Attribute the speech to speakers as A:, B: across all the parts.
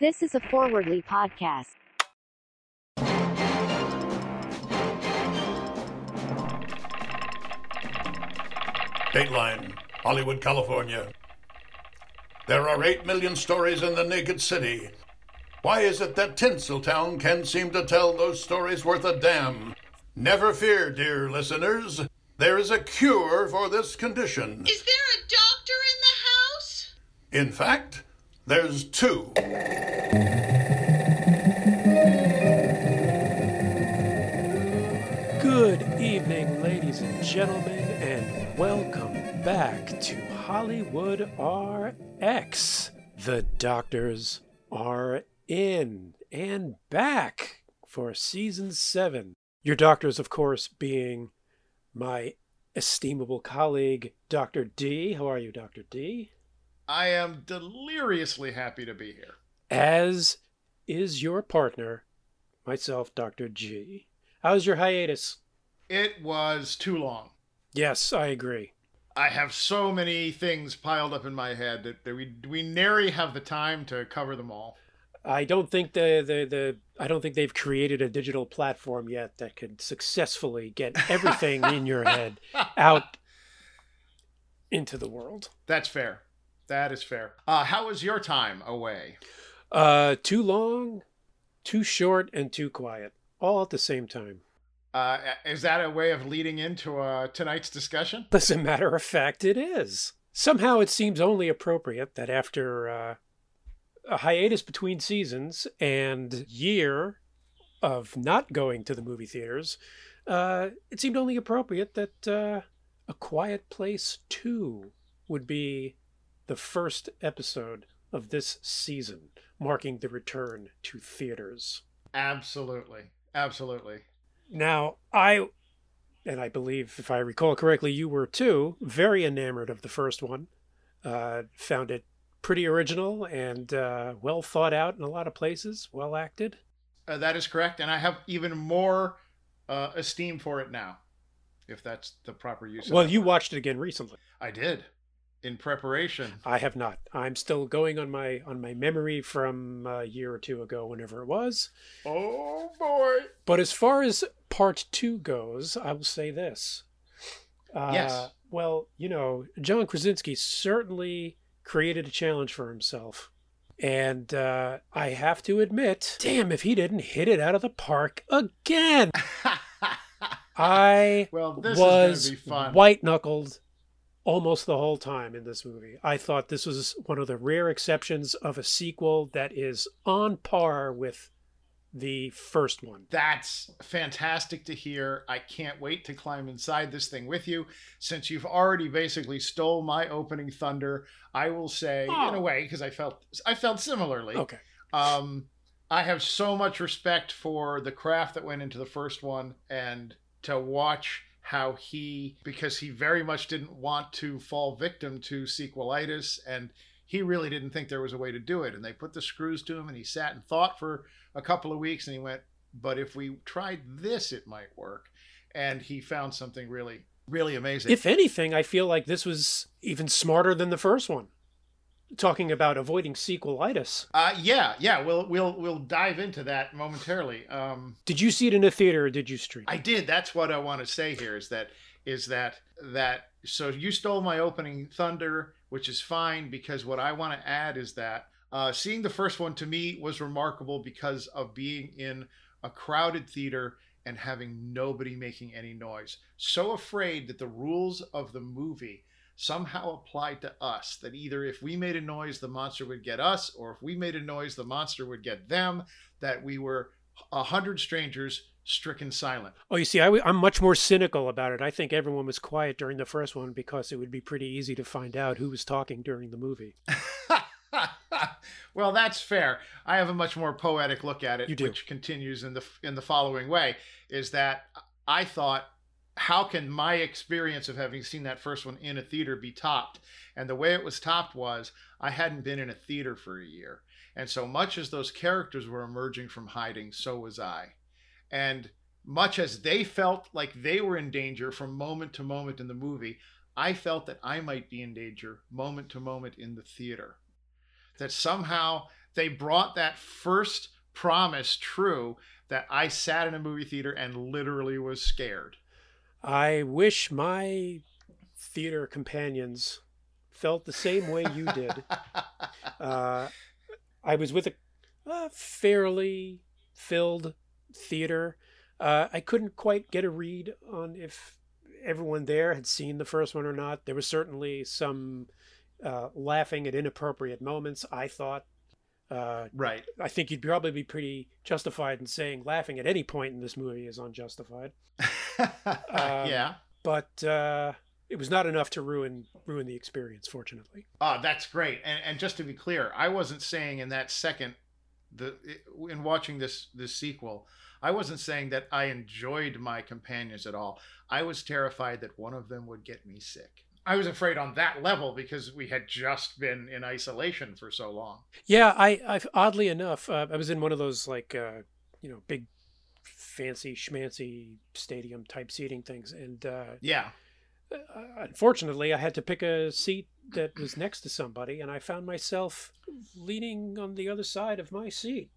A: This is a forwardly podcast.
B: Dateline, Hollywood, California. There are 8 million stories in the naked city. Why is it that Tinseltown can't seem to tell those stories worth a damn? Never fear, dear listeners. There is a cure for this condition.
C: Is there a doctor in the house?
B: In fact, there's two.
D: Good evening, ladies and gentlemen, and welcome back to Hollywood RX. The doctors are in and back for season seven. Your doctors, of course, being my estimable colleague, Dr. D. How are you, Dr. D?
E: I am deliriously happy to be here.
D: As is your partner, myself, Dr. G. How's your hiatus?
E: It was too long.
D: Yes, I agree.
E: I have so many things piled up in my head that, that we we nary have the time to cover them all.
D: I don't think the, the the I don't think they've created a digital platform yet that could successfully get everything in your head out into the world.
E: That's fair. That is fair. Uh, how was your time away?
D: Uh, too long, too short, and too quiet, all at the same time.
E: Uh, is that a way of leading into uh, tonight's discussion?
D: As a matter of fact, it is. Somehow, it seems only appropriate that after uh, a hiatus between seasons and year of not going to the movie theaters, uh, it seemed only appropriate that uh, A Quiet Place 2 would be the first episode of this season, marking the return to theaters.
E: Absolutely. Absolutely.
D: Now, I, and I believe, if I recall correctly, you were too, very enamored of the first one. Uh, found it pretty original and uh, well thought out in a lot of places, well acted.
E: Uh, that is correct, and I have even more uh, esteem for it now, if that's the proper use.
D: Well, you watched it again recently.
E: I did, in preparation.
D: I have not. I'm still going on my on my memory from a year or two ago, whenever it was.
E: Oh boy!
D: But as far as part two goes, I will say this. Uh,
E: Yes.
D: Well, you know, John Krasinski certainly created a challenge for himself. And uh, I have to admit, damn, if he didn't hit it out of the park again. I
E: well, this
D: was
E: is going to be fun.
D: white knuckled almost the whole time in this movie. I thought this was one of the rare exceptions of a sequel that is on par with the first one.
E: That's fantastic to hear. I can't wait to climb inside this thing with you. Since you've already basically stole my opening thunder, I will say in
D: Oh.
E: a way because I felt I felt similarly.
D: Okay.
E: Um, I have so much respect for the craft that went into the first one, and to watch how he, because he very much didn't want to fall victim to sequelitis, and he really didn't think there was a way to do it. And they put the screws to him, and he sat and thought for a couple of weeks, and he went, "But if we tried this, it might work." And he found something really, really amazing.
D: If anything, I feel like this was even smarter than the first one. Talking about avoiding sequelitis.
E: uh, yeah, yeah, we'll we'll we'll dive into that momentarily. Um,
D: Did you see it in a theater or did you stream?
E: I did. That's what I want to say here is that is that that so you stole my opening thunder, which is fine because what I want to add is that uh, seeing the first one to me was remarkable because of being in a crowded theater and having nobody making any noise. So afraid that the rules of the movie somehow applied to us that either if we made a noise the monster would get us or if we made a noise the monster would get them that we were a hundred strangers stricken silent
D: Oh, you see, I, am much more cynical about it. I think everyone was quiet during the first one because it would be pretty easy to find out who was talking during the movie.
E: well, that's fair. I have a much more poetic look at it, which continues in the in the following way: is that I thought, how can my experience of having seen that first one in a theater be topped? And the way it was topped was I hadn't been in a theater for a year, and so much as those characters were emerging from hiding, so was I, and much as they felt like they were in danger from moment to moment in the movie, I felt that I might be in danger moment to moment in the theater. That somehow they brought that first promise true that I sat in a movie theater and literally was scared.
D: I wish my theater companions felt the same way you did. uh, I was with a, a fairly filled theater. Uh, I couldn't quite get a read on if everyone there had seen the first one or not. There was certainly some uh, laughing at inappropriate moments. I thought. Uh,
E: right.
D: I think you'd probably be pretty justified in saying laughing at any point in this movie is unjustified.
E: yeah.
D: But uh, it was not enough to ruin ruin the experience. Fortunately.
E: Oh, that's great. And and just to be clear, I wasn't saying in that second, the in watching this this sequel, I wasn't saying that I enjoyed my companions at all. I was terrified that one of them would get me sick. I was afraid on that level because we had just been in isolation for so long.
D: Yeah, I, I oddly enough, uh, I was in one of those like, uh, you know, big, fancy schmancy stadium type seating things, and uh,
E: yeah,
D: uh, unfortunately, I had to pick a seat that was next to somebody, and I found myself leaning on the other side of my seat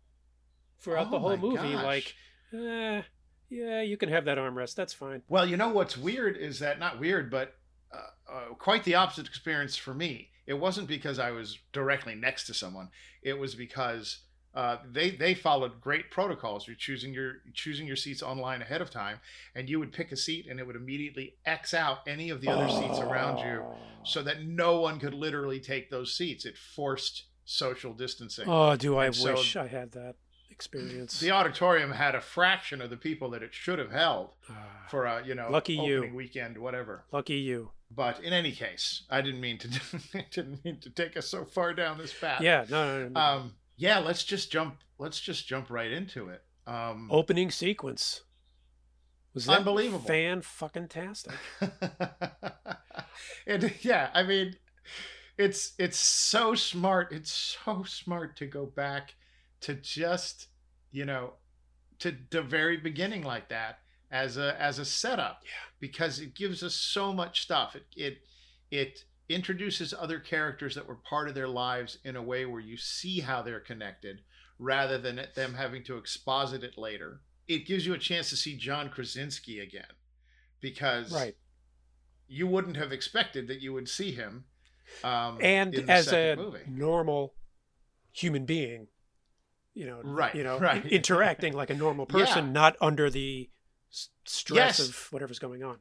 D: throughout
E: Oh
D: the whole movie,
E: gosh.
D: like, eh, yeah, you can have that armrest, that's fine.
E: Well, you know what's weird is that not weird, but uh, uh, quite the opposite experience for me. It wasn't because I was directly next to someone. It was because uh, they they followed great protocols. You're choosing your choosing your seats online ahead of time, and you would pick a seat, and it would immediately X out any of the other seats around you, so that no one could literally take those seats. It forced social distancing.
D: Oh, do I
E: And so-
D: wish I had that experience.
E: The auditorium had a fraction of the people that it should have held
D: Ah,
E: for a you know
D: Lucky you.
E: weekend, whatever.
D: lucky you.
E: But in any case, I didn't mean to didn't mean to take us so far down this path.
D: Yeah, no, no, no.
E: Um. Yeah. Let's just jump. Let's just jump right into it. Um.
D: Opening sequence. Was that
E: Unbelievable.
D: Fan fucking tastic.
E: and yeah, I mean, it's it's so smart. It's so smart to go back to just you know to the very beginning like that as a as a setup
D: Yeah.
E: because it gives us so much stuff. It it it introduces other characters that were part of their lives in a way where you see how they're connected rather than them having to exposit it later. It gives you a chance to see John Krasinski again because
D: Right.
E: you wouldn't have expected that you would see him. Um,
D: And as a
E: movie.
D: normal human being, you know,
E: Right,
D: you know,
E: right.
D: interacting like a normal person,
E: Yeah.
D: not under the stress
E: Yes.
D: of whatever's going on.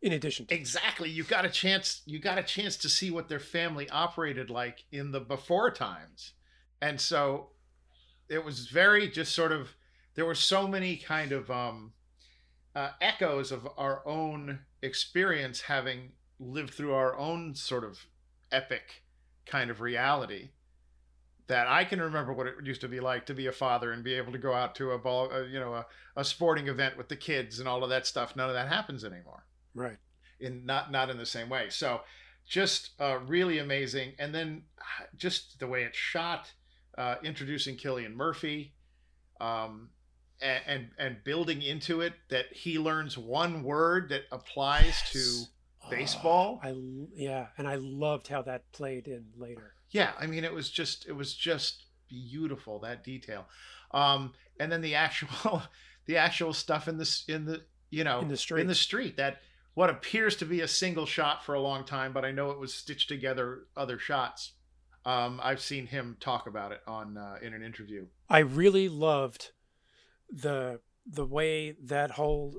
D: In addition to
E: exactly, you got a chance. You got a chance to see what their family operated like in the before times, and so it was very just sort of. There were so many kind of um, uh, echoes of our own experience, having lived through our own sort of epic kind of reality. That I can remember what it used to be like to be a father and be able to go out to a ball, uh, you know, a, a sporting event with the kids and all of that stuff. None of that happens anymore
D: right.
E: in not not in the same way. So just uh, really amazing, and then uh, just the way it's shot, uh, introducing Cillian Murphy, um, and, and and building into it that he learns one word that applies to baseball.
D: Oh, I yeah, and I loved how that played in later.
E: yeah i mean it was just it was just beautiful that detail um and then the actual the actual stuff in this in the you know
D: In the street.
E: in the street that what appears to be a single shot for a long time but i know it was stitched together other shots um i've seen him talk about it on uh, in an interview
D: I really loved the the way that whole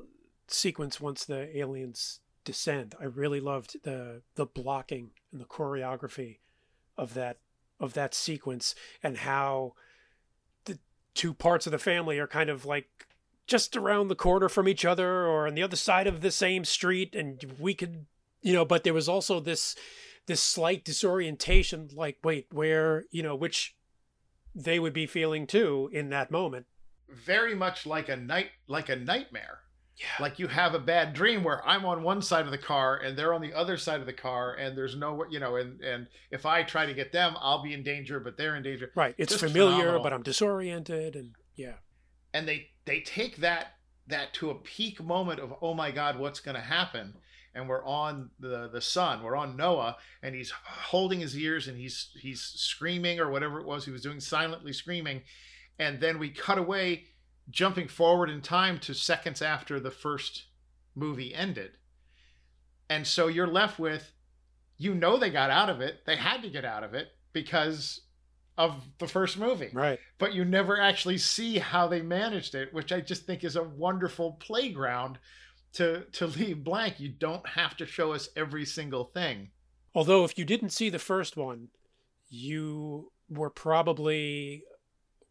D: sequence once the aliens descend. I really loved the the blocking and the choreography of that of that sequence and how the two parts of the family are kind of like just around the corner from each other or on the other side of the same street and we could you know but there was also this this slight disorientation like wait where you know which they would be feeling too in that moment.
E: very much like a night like a nightmare
D: Yeah.
E: like you have a bad dream where i'm on one side of the car and they're on the other side of the car and there's no you know and and if i try to get them i'll be in danger but they're in danger
D: Right. It's
E: Just
D: familiar,
E: phenomenal.
D: but I'm disoriented and yeah.
E: and they they take that that to a peak moment of oh my god what's going to happen? And we're on the the son we're on noah and he's holding his ears and he's he's screaming or whatever it was he was doing silently screaming. And then we cut away jumping forward in time to seconds after the first movie ended. And so you're left with you know they got out of it. They had to get out of it because of the first movie
D: Right.
E: but you never actually see how they managed it, which I just think is a wonderful playground to to leave blank. You don't have to show us every single thing.
D: Although, if you didn't see the first one, you were probably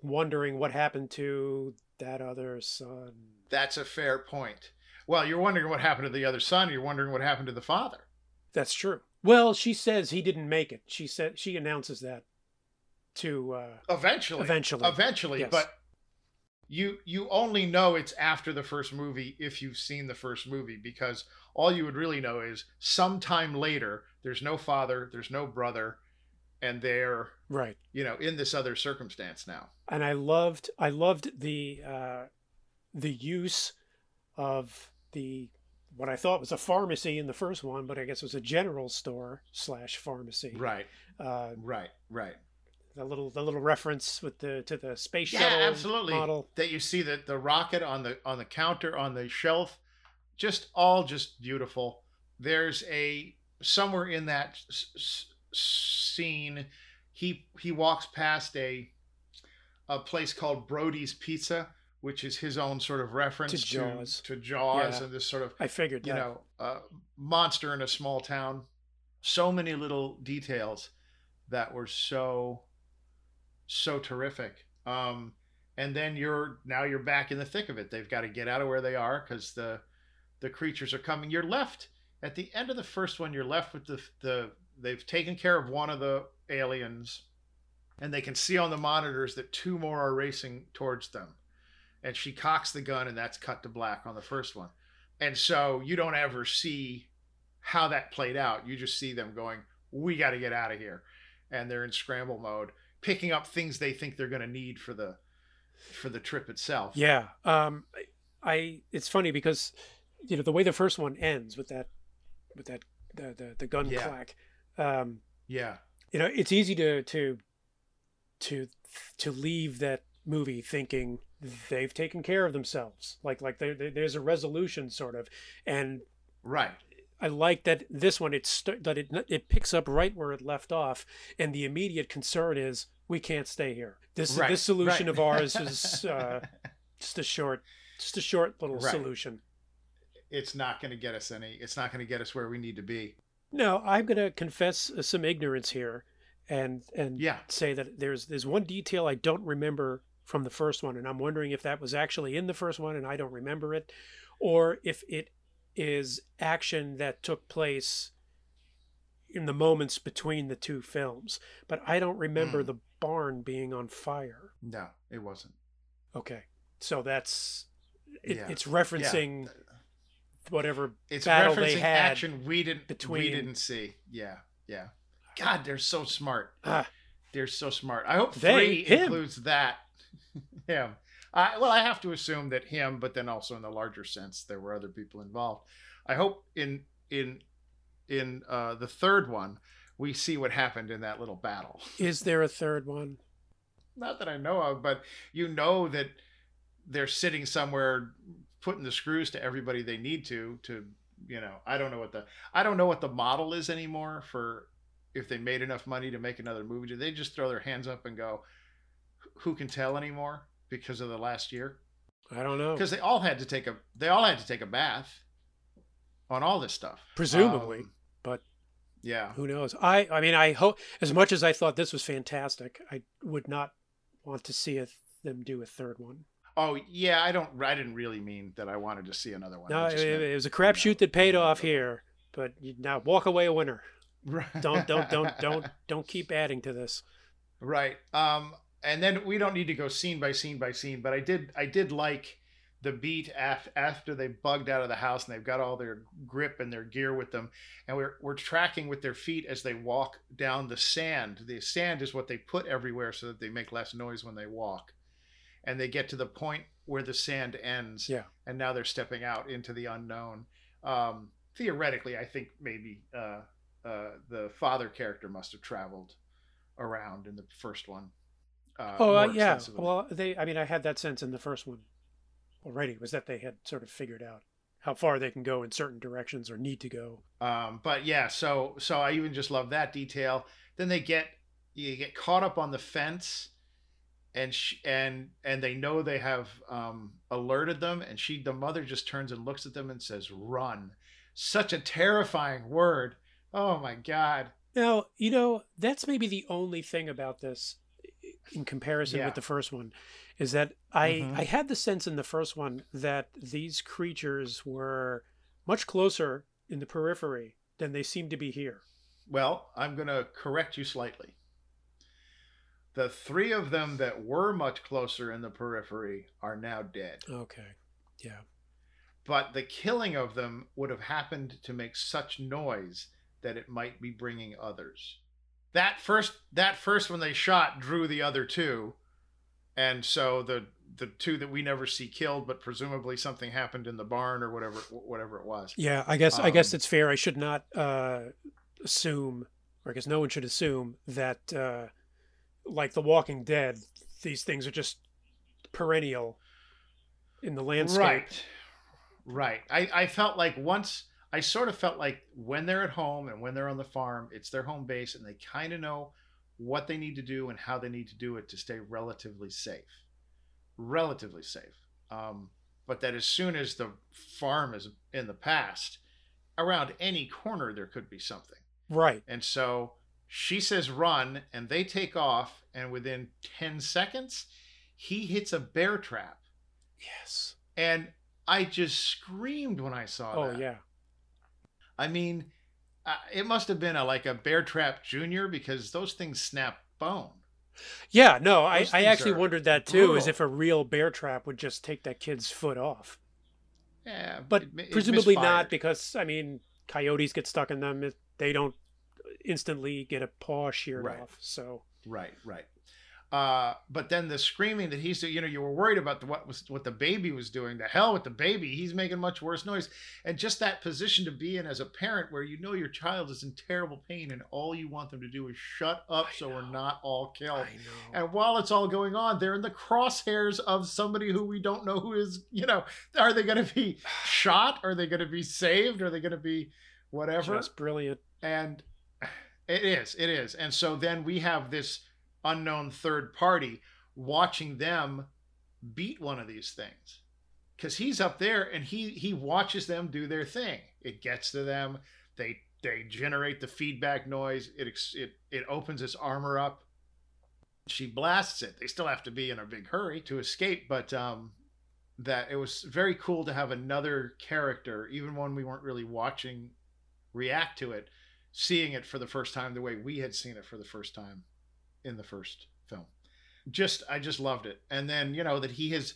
D: wondering what happened to that other son.
E: That's a fair point. Well, you're wondering what happened to the other son. You're wondering what happened to the father.
D: That's true. Well, she says he didn't make it. She said she announces that to uh,
E: Eventually,
D: Eventually.
E: eventually.
D: Yes.
E: But you you only know it's after the first movie if you've seen the first movie because all you would really know is sometime later there's no father, there's no brother, and they're
D: right.
E: you know in this other circumstance now.
D: and I loved I loved the uh, the use of the what I thought was a pharmacy in the first one, but I guess it was a general store slash pharmacy.
E: Right,
D: Uh,
E: right, right.
D: The little the little reference with the to the space
E: Yeah,
D: shuttle
E: absolutely.
D: model.
E: That you see the the rocket on the on the counter on the shelf, just all just beautiful. There's a somewhere in that s- scene, he he walks past a a place called Brody's Pizza, which is his own sort of reference
D: To Jaws.
E: to, Jaws
D: Yeah.
E: and this sort of
D: I figured
E: you
D: that.
E: know uh, monster in a small town. So many little details that were so so terrific. Um, and then you're now you're back in the thick of it. They've got to get out of where they are because the the creatures are coming. You're left at the end of the first one. You're left with the the they've taken care of one of the aliens, and they can see on the monitors that two more are racing towards them. And she cocks the gun, and that's cut to black on the first one. And so you don't ever see how that played out. You just see them going, "We got to get out of here," and they're in scramble mode, picking up things they think they're going to need for the for the trip itself.
D: Yeah. Um I, it's funny because you know the way the first one ends with that with that the the, the gun
E: Yeah.
D: clack. Um
E: yeah,
D: you know it's easy to to to to leave that movie thinking they've taken care of themselves like like there there- there's a resolution sort of and
E: right.
D: I like that this one it st- that it it picks up right where it left off and the immediate concern is we can't stay here this
E: right.
D: this solution
E: right.
D: of ours is uh, just a short just a short little
E: Right.
D: solution
E: it's not going to get us any. It's not going to get us where we need to be.
D: No, I'm going to confess uh, some ignorance here, and and
E: Yeah.
D: say that there's there's one detail I don't remember from the first one, and I'm wondering if that was actually in the first one and I don't remember it, or if it is action that took place in the moments between the two films. But I don't remember
E: Hmm.
D: the barn being on fire.
E: No, it wasn't.
D: Okay, so that's it,
E: Yeah.
D: it's referencing whatever
E: It's
D: battle
E: referencing
D: they had
E: action we didn't
D: between we
E: didn't see. Yeah, yeah. God, they're so smart.
D: Ah.
E: They're so smart. I hope
D: They-
E: three
D: him.
E: includes that. him. I, well, I have to assume that him, but then also in the larger sense, there were other people involved. I hope in in in uh, the third one we see what happened in that little battle.
D: Is there a third one?
E: Not that I know of, but you know that they're sitting somewhere putting the screws to everybody they need to to you know i don't know what the i don't know what the model is anymore for if they made enough money to make another movie do they just throw their hands up and go who can tell anymore because of the last year
D: I don't know.
E: because they all had to take a they all had to take a bath on all this stuff
D: Presumably,
E: Um,
D: but
E: yeah
D: who knows? I I mean, I hope as much as I thought this was fantastic, I would not want to see a, them do a third one.
E: oh yeah i don't i didn't really mean that i wanted to see another one
D: No, it,
E: meant-
D: it was a crapshoot that paid off here, but you, now walk away a winner.
E: Right.
D: Don't don't don't don't don't keep adding to this.
E: Right. Um, and then we don't need to go scene by scene by scene, but I did I did like the beat af- after they bugged out of the house and they've got all their grip and their gear with them, and we're we're tracking with their feet as they walk down the sand. The sand is what they put everywhere so that they make less noise when they walk, and they get to the point where the sand ends.
D: Yeah.
E: And now they're stepping out into the unknown. Um, theoretically, I think maybe uh, uh, the father character must have traveled around in the first one. Uh,
D: oh uh, yeah. Well, they. I mean, I had that sense in the first one already. Was that they had sort of figured out how far they can go in certain directions or need to go.
E: Um, but yeah, so so I even just love that detail. Then they get you get caught up on the fence, and sh- and and they know they have um, alerted them, and she the mother just turns and looks at them and says, "Run." Such a terrifying word. Oh my god.
D: Now you know that's maybe the only thing about this in comparison
E: Yeah.
D: with the first one is that I
E: Mhm.
D: I had the sense in the first one that these creatures were much closer in the periphery than they seem to be here.
E: Well, I'm going to correct you slightly. The three of them that were much closer in the periphery are now dead.
D: Okay. Yeah.
E: But the killing of them would have happened to make such noise that it might be bringing others. That first that first one they shot drew the other two. And so the the two that we never see killed but presumably something happened in the barn or whatever whatever it was.
D: Yeah, I guess I guess
E: Um,
D: it's fair. I should not uh, assume, or I guess no one should assume that, uh, like The Walking Dead, these things are just perennial in the landscape.
E: Right. Right. I, I felt like once I sort of felt like when they're at home and when they're on the farm, it's their home base and they kind of know what they need to do and how they need to do it to stay relatively safe. Relatively safe. Um, but that as soon as the farm is in the past, around any corner there could be something.
D: Right.
E: And so she says run, and they take off, and within 10 seconds, he hits a bear trap.
D: Yes.
E: And I just screamed when I saw
D: Oh
E: that.
D: Oh yeah.
E: I mean, uh, it must have been a like a bear trap junior because those things snap bone.
D: Yeah. No, I,
E: Those
D: I actually wondered that too.
E: Brutal.
D: if a real bear trap would just take that kid's foot off,
E: Yeah,
D: but
E: it it
D: presumably not because I mean, coyotes get stuck in them. They don't instantly get a paw sheared
E: Right.
D: off. So
E: Right, right. Uh, but then the screaming that he's, you know, you were worried about the, what was what the baby was doing. The hell with the baby, he's making much worse noise. And just that position to be in as a parent, where you know your child is in terrible pain, and all you want them to do is shut up,
D: I
E: so we're not all killed.
D: Know.
E: And while it's all going on, they're in the crosshairs of somebody who we don't know who is, you know, are they going to be shot? Are they going to be saved? Are they going to be whatever?
D: Just brilliant.
E: And it is, it is. And so then we have this unknown third party watching them beat one of these things. Cuz he's up there and he he watches them do their thing. It gets to them. They they generate the feedback noise. It it it opens its armor up. She blasts it. They still have to be in a big hurry to escape, but um that it was very cool to have another character even when we weren't really watching react to it seeing it for the first time the way we had seen it for the first time in the first film. Just I just loved it. And then, you know, that he has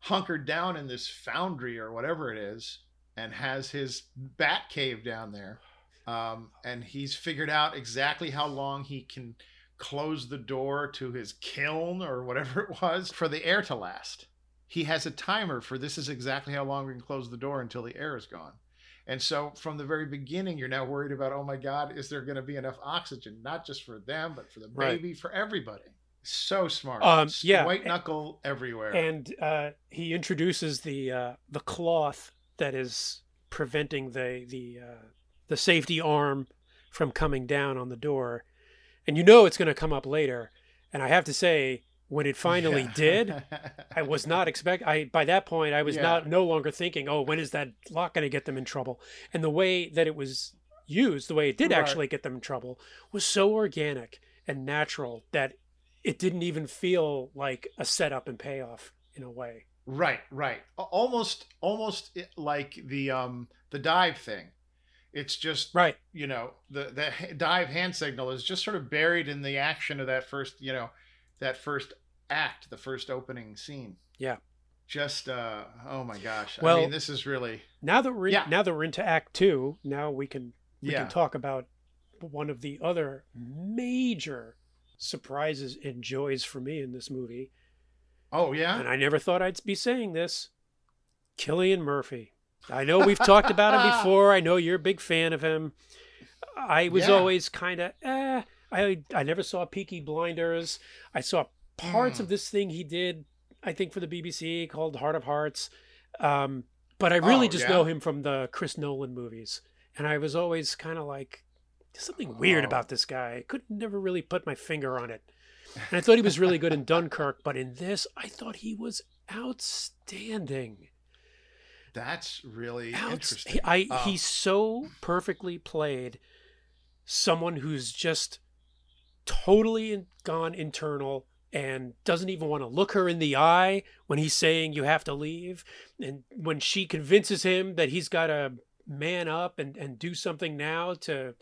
E: hunkered down in this foundry or whatever it is and has his bat cave down there. Um, and he's figured out exactly how long he can close the door to his kiln or whatever it was for the air to last. He has a timer for this is exactly how long we can close the door until the air is gone. And so from the very beginning, you're now worried about, oh my God, is there going to be enough oxygen, not just for them, but for the
D: Right.
E: baby, for everybody? So smart.
D: Um, yeah,
E: White
D: and-
E: knuckle everywhere.
D: and uh, he introduces the uh, the cloth that is preventing the the uh, the safety arm from coming down on the door, and you know it's going to come up later. And I have to say, when it finally
E: Yeah.
D: did, I was not expect. I by that point I was
E: Yeah.
D: not no longer thinking, oh, when is that lock going to get them in trouble? And the way that it was used, the way it did
E: Right.
D: actually get them in trouble, was so organic and natural that it didn't even feel like a setup and payoff in a way.
E: Right, right. Almost, almost like the um the dive thing. It's just
D: Right.
E: you know the the dive hand signal is just sort of buried in the action of that first you know that first act, the first opening scene.
D: Yeah.
E: Just uh oh my gosh. I
D: Well-
E: mean, this is really
D: Now that we're
E: Yeah.
D: now that we're into Act Two, now we can we
E: yeah
D: can talk about one of the other major surprises and joys for me in this movie.
E: Oh yeah.
D: And I never thought I'd be saying this. Cillian Murphy. I know we've talked about him before. I know you're a big fan of him. I was
E: Yeah.
D: always kind of eh. I I never saw Peaky Blinders. I saw parts
E: Hmm.
D: of this thing he did. I think for the BBC called Heart of Hearts. Um, but I really
E: Oh,
D: just
E: yeah?
D: know him from the Chris Nolan movies, and I was always kind of like, there's something weird
E: Oh.
D: about this guy. I could never really put my finger on it. And I thought he was really good in Dunkirk, but in this, I thought he was outstanding.
E: That's really
D: Outs-
E: interesting.
D: he- I
E: Oh.
D: he so perfectly played someone who's just totally in- gone internal and doesn't even want to look her in the eye when he's saying you have to leave and when she convinces him that he's got to man up and, and do something now to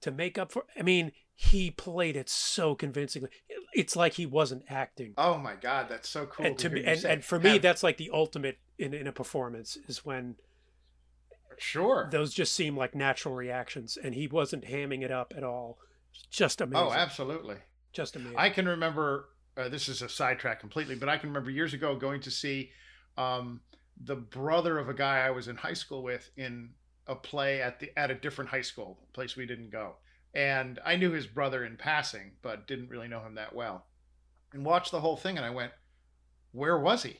D: to make up for I mean he played it so convincingly it's like he wasn't acting
E: Oh my god, that's so cool.
D: and to
E: hear
D: me and, and for me
E: Have-
D: that's like the ultimate in, in a performance is when
E: sure.
D: those just seem like natural reactions and he wasn't hamming it up at all just oh, amazing
E: Oh, absolutely.
D: Just amazing
E: I can remember. Uh, this is a sidetrack completely, but I can remember years ago going to see um, the brother of a guy I was in high school with in a play at the at a different high school, a place we didn't go, and I knew his brother in passing, but didn't really know him that well, and watched the whole thing, and I went, "Where was he?"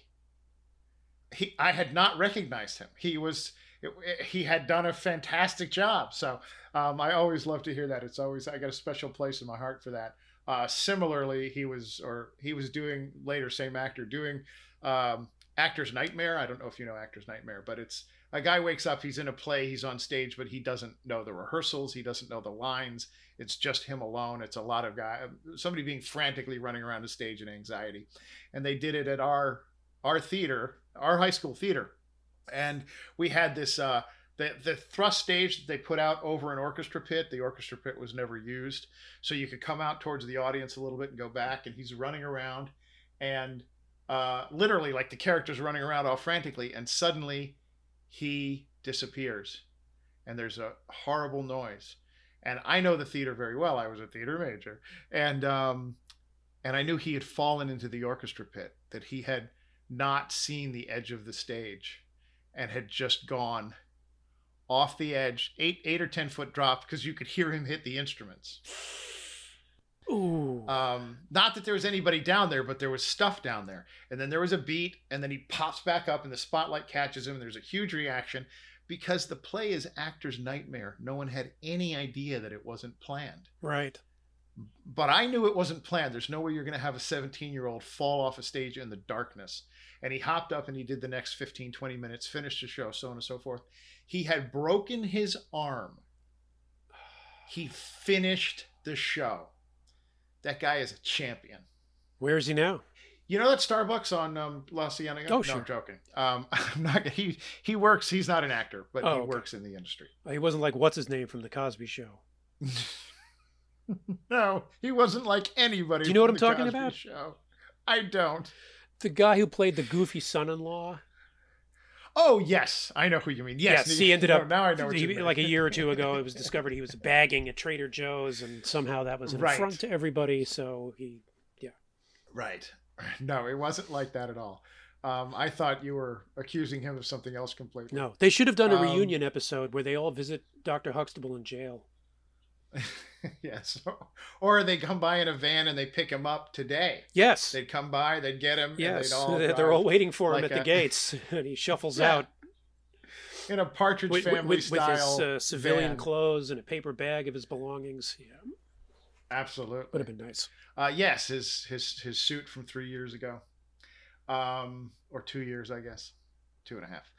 E: He, I had not recognized him. He was. It, he had done a fantastic job. So um, I always love to hear that. It's always I got a special place in my heart for that. Uh, similarly, he was or he was doing later, same actor doing um, Actor's Nightmare. I don't know if you know Actor's Nightmare, but it's a guy wakes up, he's in a play, he's on stage, but he doesn't know the rehearsals, he doesn't know the lines. It's just him alone. It's a lot of guy, somebody being frantically running around the stage in anxiety, and they did it at our our theater, our high school theater, and we had this. Uh, the, the thrust stage that they put out over an orchestra pit, the orchestra pit was never used. So you could come out towards the audience a little bit and go back, and he's running around, and uh, literally like the characters running around all frantically, and suddenly he disappears, and there's a horrible noise. And I know the theater very well. I was a theater major, and um, and I knew he had fallen into the orchestra pit. That he had not seen the edge of the stage, and had just gone off the edge, eight eight or ten foot drop, because you could hear him hit the instruments.
D: Ooh.
E: Um, not that there was anybody down there, but there was stuff down there. And then there was a beat, and then he pops back up, and the spotlight catches him, and there's a huge reaction because the play is actor's nightmare. No one had any idea that it wasn't planned.
D: right.
E: But I knew it wasn't planned. There's no way you're going to have a 17 year old fall off a stage in the darkness. And he hopped up and he did the next 15, 20 minutes, finished the show, so on and so forth. He had broken his arm. He finished the show. That guy is a champion.
D: Where is he now?
E: You know that Starbucks on um, La Cienega?
D: Oh,
E: no,
D: sure.
E: I'm joking. Um, I'm not. He he works. He's not an actor, but
D: Oh,
E: he
D: okay.
E: works in the industry.
D: He wasn't like what's his name from the Cosby Show.
E: no, he wasn't like anybody.
D: Do you know what I'm talking
E: Cosby
D: about?
E: Show. I don't.
D: The guy who played the goofy son-in-law.
E: Oh yes, I know who you mean. Yes,
D: he ended
E: no,
D: up
E: now I know
D: he- like a year or two ago. It was discovered he was bagging at Trader Joe's, and somehow that was an
E: Right.
D: affront to everybody. So he, yeah,
E: right. No, it wasn't like that at all. Um, I thought you were accusing him of something else completely.
D: no, they should have done a
E: Um,
D: reunion episode where they all visit Doctor Huxtable in jail.
E: yes. Or they come by in a van and they pick him up today.
D: Yes,
E: They'd come by, they'd get him,
D: yes,
E: and they'd all
D: they're all waiting for him
E: like
D: at the gates, and he shuffles
E: Yeah.
D: out
E: in a Partridge
D: with,
E: Family
D: with, with his
E: style
D: uh, civilian
E: van.
D: clothes and a paper bag of his belongings. Yeah,
E: Absolutely.
D: would have been nice.
E: Uh, yes, his his his suit from three years ago, um, or two years, I guess, two and a half.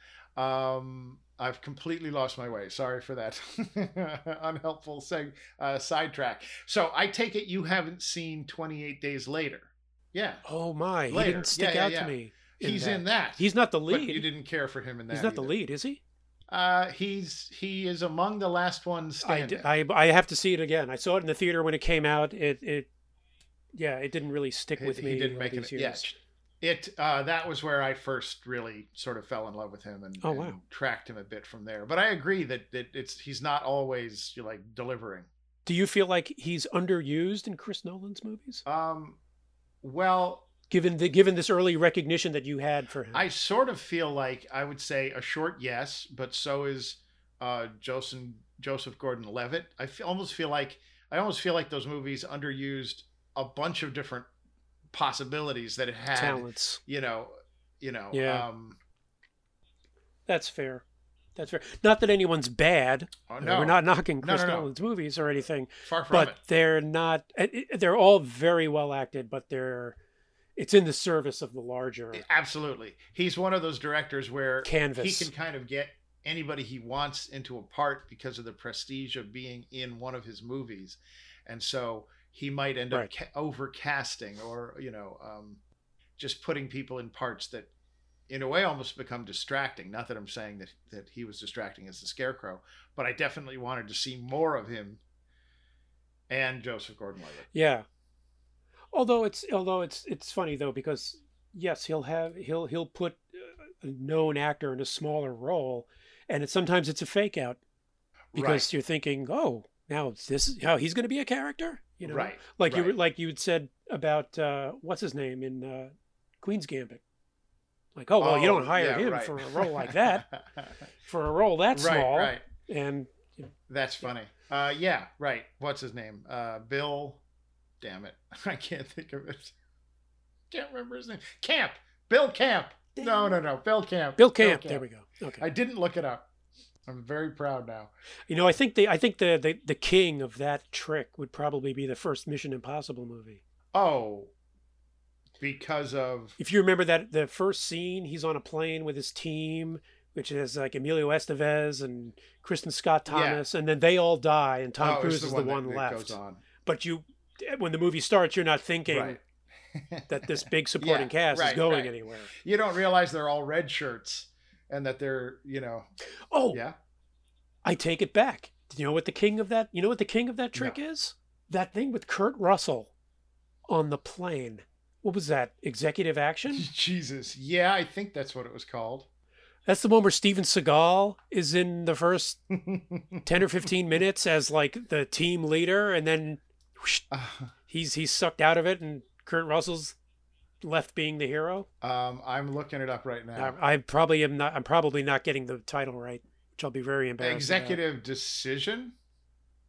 E: Um, I've completely lost my way. Sorry for that unhelpful seg- uh, sidetrack. So I take it you haven't seen Twenty Eight Days Later. Yeah,
D: Oh my, he didn't stick
E: Yeah, yeah,
D: out
E: yeah.
D: to me.
E: he's in that.
D: He's not the
E: but
D: lead.
E: you didn't care for him in that.
D: He's not the lead, is he?
E: Uh, he's he is among the last ones
D: I,
E: standing.
D: d- I I have to see it again. I saw it in the theater when it came out. It it yeah, it didn't really stick
E: He-
D: with
E: he
D: me.
E: didn't make it.
D: years.
E: Yeah, it uh, that was where I first really sort of fell in love with him and,
D: Oh,
E: and tracked him a bit from there. But I agree that, that it's he's not always like delivering.
D: Do you feel like he's underused in Chris Nolan's movies?
E: Um, well,
D: given the given this early recognition that you had for him.
E: I sort of feel like I would say a short yes, but so is uh, Joseph Joseph Gordon-Levitt. I feel, almost feel like I almost feel like those movies underused a bunch of different possibilities that it had.
D: Talents.
E: You know, you know.
D: Yeah.
E: Um,
D: That's fair. That's fair. Not that anyone's bad.
E: oh, no,
D: We're not knocking Chris
E: no, no.
D: Nolan's movies or anything,
E: far from
D: but
E: it.
D: they're not. it- it- They're all very well acted, but they're. It's in the service of the larger eh,
E: Absolutely, he's one of those directors where
D: canvas.
E: he can kind of get anybody he wants into a part because of the prestige of being in one of his movies and so he might end up ca- overcasting or you know um, just putting people in parts that in a way almost become distracting. Not that i'm saying that that he was distracting as the scarecrow but i definitely wanted to see more of him and joseph gordon-levitt.
D: Yeah. Although it's although it's it's funny though because yes he'll have he'll he'll put uh, a known actor in a smaller role, and it sometimes it's a fake out because
E: right
D: you're thinking oh now this is how he's going to be a character you know
E: right
D: like you
E: right.
D: were like you had said about uh, what's his name in uh, Queen's Gambit. Like oh well you don't
E: Oh,
D: hire
E: yeah,
D: him
E: right.
D: for a role like that for a role that
E: right
D: small
E: right
D: and
E: That's funny. Uh, yeah, right. What's his name? Uh, Bill. Damn it, I can't think of it. Can't remember his name. Camp. Bill Camp. No, no, no. Bill Camp.
D: Bill Camp there we go okay
E: I didn't look it up. I'm very proud now.
D: You know, I think the I think the, the the king of that trick would probably be the first Mission Impossible movie.
E: Oh, because of
D: If you remember that the first scene, he's on a plane with his team, which is like Emilio Estevez and Kristin Scott
E: Yeah.
D: Thomas, and then they all die, and Tom
E: oh,
D: Cruise
E: it's
D: is the
E: that-
D: one
E: that
D: left.
E: Goes on.
D: But you, when the movie starts, you're not thinking
E: Right.
D: that this big supporting
E: Yeah,
D: cast
E: right,
D: is going
E: right.
D: anywhere.
E: you don't realize they're all red shirts and that they're you know
D: Oh,
E: yeah
D: I take it back. Do you know what the king of that? You know what the king of that trick is? That thing with Kurt Russell on the plane. What was that? Executive action?
E: Jesus yeah I think that's what it was called.
D: That's the one where Steven Seagal is in the first 10 or 15 minutes as like the team leader and then whoosh, he's he's sucked out of it and Kurt Russell's left being the hero.
E: um, I'm looking it up right now.
D: I, I probably am not I'm probably not getting the title right, which I'll be very embarrassed. about.
E: Executive decision.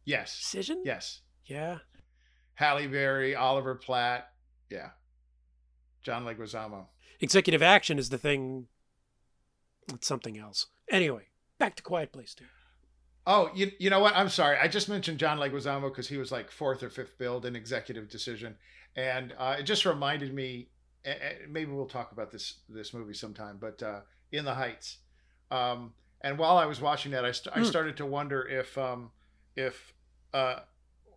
E: Yes.
D: decision?
E: Yes.
D: Yeah.
E: Halle Berry, Oliver Platt. Yeah. John Leguizamo.
D: Executive action is the thing it's something else. Anyway, back to Quiet Place 2.
E: Oh, you, you know what? I'm sorry. I just mentioned John Leguizamo because he was like fourth or fifth billed in executive decision, and uh, it just reminded me. Eh, Maybe we'll talk about this this movie sometime, but uh, in the Heights. Um, and while I was watching that, I, st- I
D: Hmm.
E: started to wonder if um, if uh,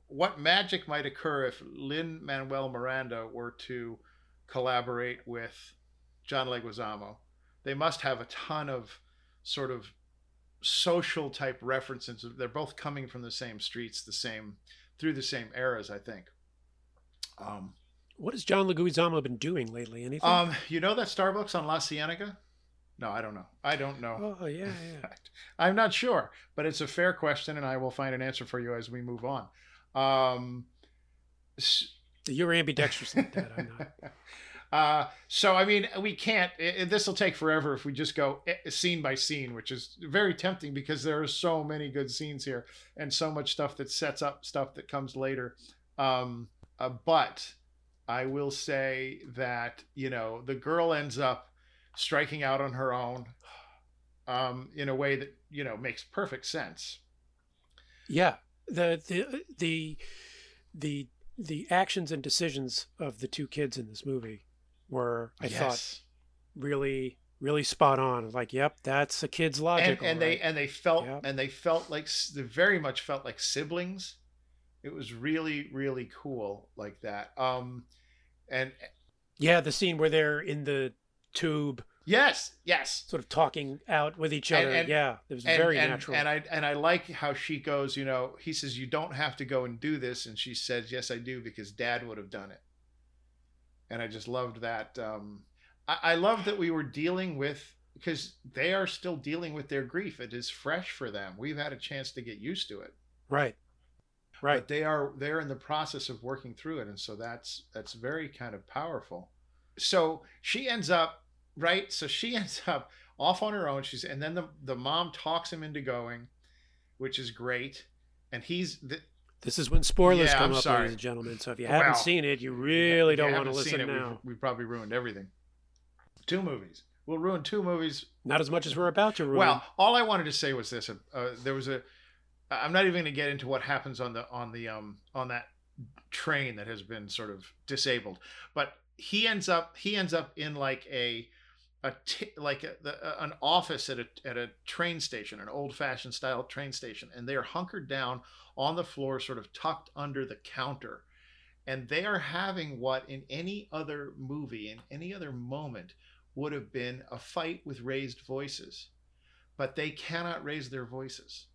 E: what magic might occur if Lin Manuel Miranda were to collaborate with John Leguizamo. They must have a ton of sort of social type references. They're both coming from the same streets, the same through the same eras, I think. Um,
D: What has John Leguizamo been doing lately? Anything?
E: um, you know that Starbucks on La Cienega? No, I don't know. I don't know.
D: oh, yeah, yeah.
E: I'm not sure, but it's a fair question, and I will find an answer for you as we move on. Um,
D: You're ambidextrous like that. I'm not.
E: Uh, so I mean, we can't. This will take forever if we just go scene by scene, which is very tempting because there are so many good scenes here and so much stuff that sets up stuff that comes later. Um, uh, but I will say that you know the girl ends up striking out on her own um, in a way that you know makes perfect sense.
D: Yeah, the the the the the actions and decisions of the two kids in this movie were, I thought, really really spot on. Like, yep, that's a kid's logic.
E: and, and
D: all
E: they and they felt
D: Yep.
E: and they felt like they very much felt like siblings it was really really cool like that um and
D: yeah, the scene where they're in the tube,
E: yes yes.
D: Sort of talking out with each
E: And-
D: other.
E: and-
D: yeah, it was
E: and,
D: very
E: and,
D: natural.
E: and i and i like how she goes you know he says you don't have to go and do this and she says yes i do because dad would have done it. And i just loved that um i, I love that we were dealing with because they are still dealing with their grief. It is fresh for them. We've had a chance to get used to it.
D: Right, right.
E: but they are they're in the process of working through it and so that's that's very kind of powerful so she ends up right. So she ends up off on her own. She's and then the the mom talks him into going, which is great. And he's the,
D: This is when spoilers
E: Yeah,
D: come
E: I'm
D: up,
E: sorry.
D: ladies and gentlemen. So if you haven't seen it, you really
E: you
D: don't want to listen
E: it,
D: now.
E: We've, we've probably ruined everything. Two movies. We'll ruin two movies
D: Not as much as we're about to ruin.
E: Well, all I wanted to say was this: uh, there was a. I'm not even going to get into what happens on the on the um on that train that has been sort of disabled, but he ends up he ends up in like a a t- like a, the, an office at a at a train station, an old fashioned style train station, and they are hunkered down on the floor, sort of tucked under the counter, and they are having what in any other movie in any other moment would have been a fight with raised voices, but they cannot raise their voices.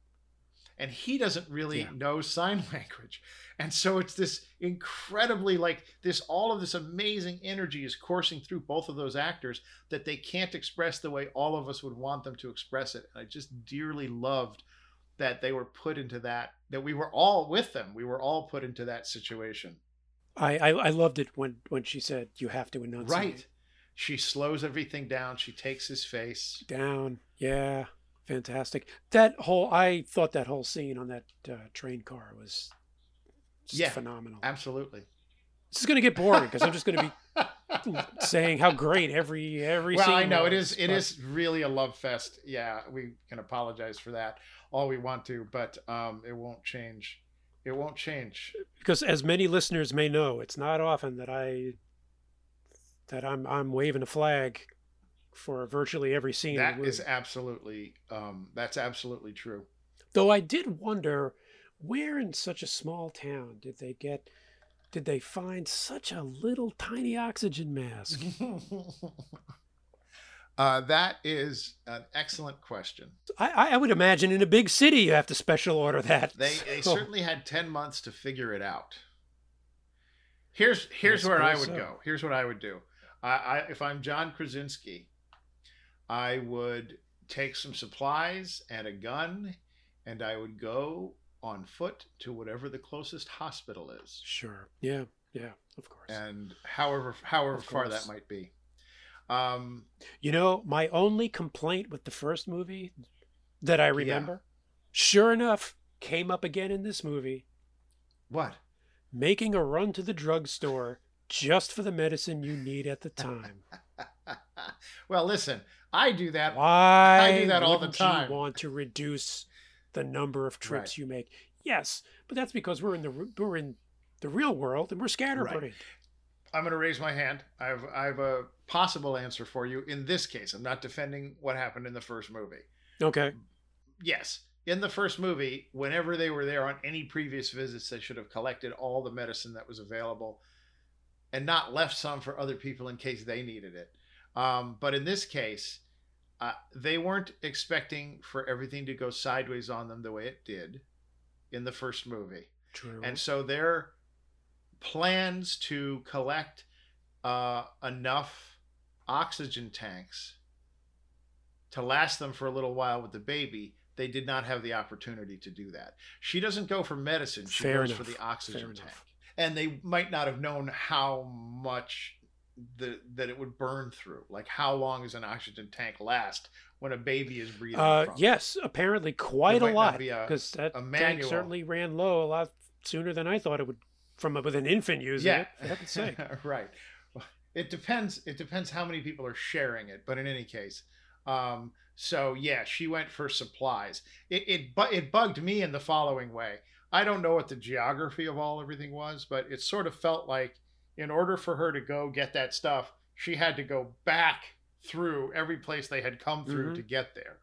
E: And he doesn't really
D: Yeah.
E: know sign language. And so it's this incredibly like this all of this amazing energy is coursing through both of those actors that they can't express the way all of us would want them to express it. And I just dearly loved that they were put into that that we were all with them. We were all put into that situation.
D: I, I I loved it when when she said you have to enunciate
E: Right. She slows everything down. She takes his face.
D: down. Yeah, fantastic. That whole I thought that whole scene on that uh, train car was just
E: Yeah.
D: phenomenal.
E: Absolutely.
D: This is going to get boring because I'm just going to be saying how great every every
E: well,
D: scene.
E: I know it
D: was,
E: is. It
D: but-
E: is really a love fest. Yeah, we can apologize for that all we want to, but um, it won't change. It won't change.
D: because as many listeners may know, it's not often that I that I'm I'm waving a flag for virtually every scene.
E: That is absolutely. Um, that's absolutely true.
D: Though I did wonder where in such a small town did they get did they find such a little tiny oxygen mask?
E: uh, that is an excellent question.
D: I, I- I would imagine in a big city you have to special order that.
E: They they
D: So-
E: certainly had ten months to figure it out. Here's here's where I would
D: so.
E: go. Here's what I would do. I, I if I'm John Krasinski, I would take some supplies and a gun, and I would go on foot to whatever the closest hospital is,
D: Sure. Yeah. Yeah. Of course.
E: and however however far that might be. Um,
D: You know, my only complaint with the first movie that I remember, sure enough, came up again in this movie.
E: what?
D: Making a run to the drugstore just for the medicine you need at the time.
E: well, listen, I do that.
D: Why
E: I do that all the time.
D: You want to reduce the number of trips
E: Right.
D: you make? Yes, but that's because we're in the we're in the real world and we're scatterbrained.
E: I'm going to raise my hand. I have I have a possible answer for you in this case. I'm not defending what happened in the first movie.
D: Okay.
E: Yes, in the first movie, whenever they were there on any previous visits, they should have collected all the medicine that was available, and not left some for other people in case they needed it. Um, but in this case, uh, they weren't expecting for everything to go sideways on them the way it did in the first movie.
D: True.
E: And so their plans to collect uh, enough oxygen tanks to last them for a little while with the baby, they did not have the opportunity to do that. She doesn't go for medicine, she
D: Fair
E: goes
D: enough.
E: for the oxygen
D: Fair
E: tank.
D: enough.
E: And they might not have known how much the, that it would burn through. Like how long does an oxygen tank last when a baby is breathing
D: uh, yes, apparently quite
E: There
D: a lot because that
E: a
D: tank certainly ran low a lot sooner than I thought it would. From a, with an infant using
E: yeah
D: it, for heaven's sake.
E: right it depends it depends how many people are sharing it but in any case um so yeah she went for supplies it it, bu- it bugged me in the following way i don't know what the geography of all everything was but it sort of felt like in order for her to go get that stuff she had to go back through every place they had come through
D: Mhm.
E: to get there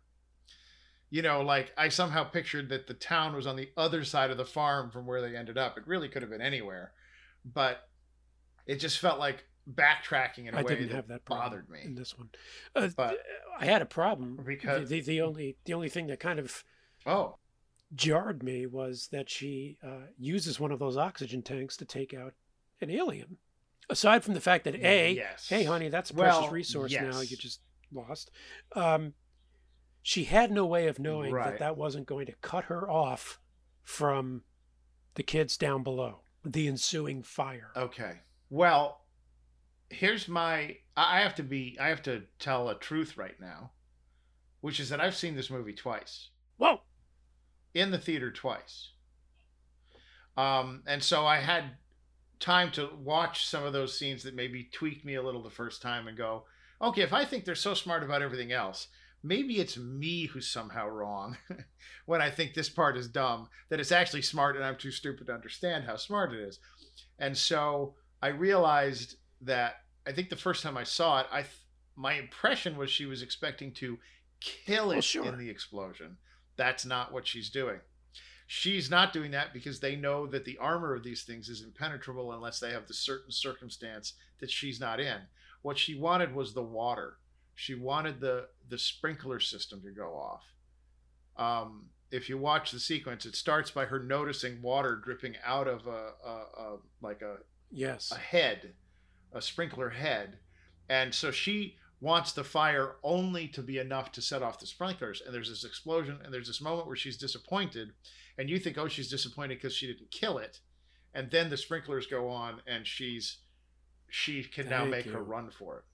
E: you know, like I somehow pictured that the town was on the other side of the farm from where they ended up. It really could have been anywhere, but it just felt like backtracking in a
D: I
E: way
D: didn't
E: that,
D: have that
E: bothered
D: in this one. Uh,
E: But-
D: I had a problem
E: Because-
D: the, the the only the only thing that kind of
E: Oh,
D: jarred me was that she uh, uses one of those oxygen tanks to take out an alien. Aside from the fact that a,
E: yes.
D: hey honey, that's a precious
E: Well,
D: resource now you just lost. Um, she had no way of knowing that
E: Right.
D: that wasn't going to cut her off from the kids down below. The ensuing fire.
E: Okay. Well, here's my I I have to be I have to tell a truth right now, which is that I've seen this movie twice
D: Whoa.
E: in the theater twice. Um, and so I had time to watch some of those scenes that maybe tweaked me a little the first time and go, okay, if I think they're so smart about everything else, maybe it's me who's somehow wrong when I think this part is dumb, that it's actually smart and I'm too stupid to understand how smart it is. And so I realized that I think the first time I saw it, I th- my impression was she was expecting to kill it
D: Well, sure.
E: in the explosion. That's not what she's doing. She's not doing that because they know that the armor of these things is impenetrable unless they have the certain circumstance that she's not in. What she wanted was the water. She wanted the the sprinkler system to go off. Um, if you watch the sequence, it starts by her noticing water dripping out of a, a, a like a
D: Yes.
E: a head, a sprinkler head. And so she wants the fire only to be enough to set off the sprinklers. And there's this explosion, and there's this moment where she's disappointed. And you think, oh, she's disappointed because she didn't kill it. And then the sprinklers go on, and she's she can now
D: Thank
E: make
D: you.
E: her run for it.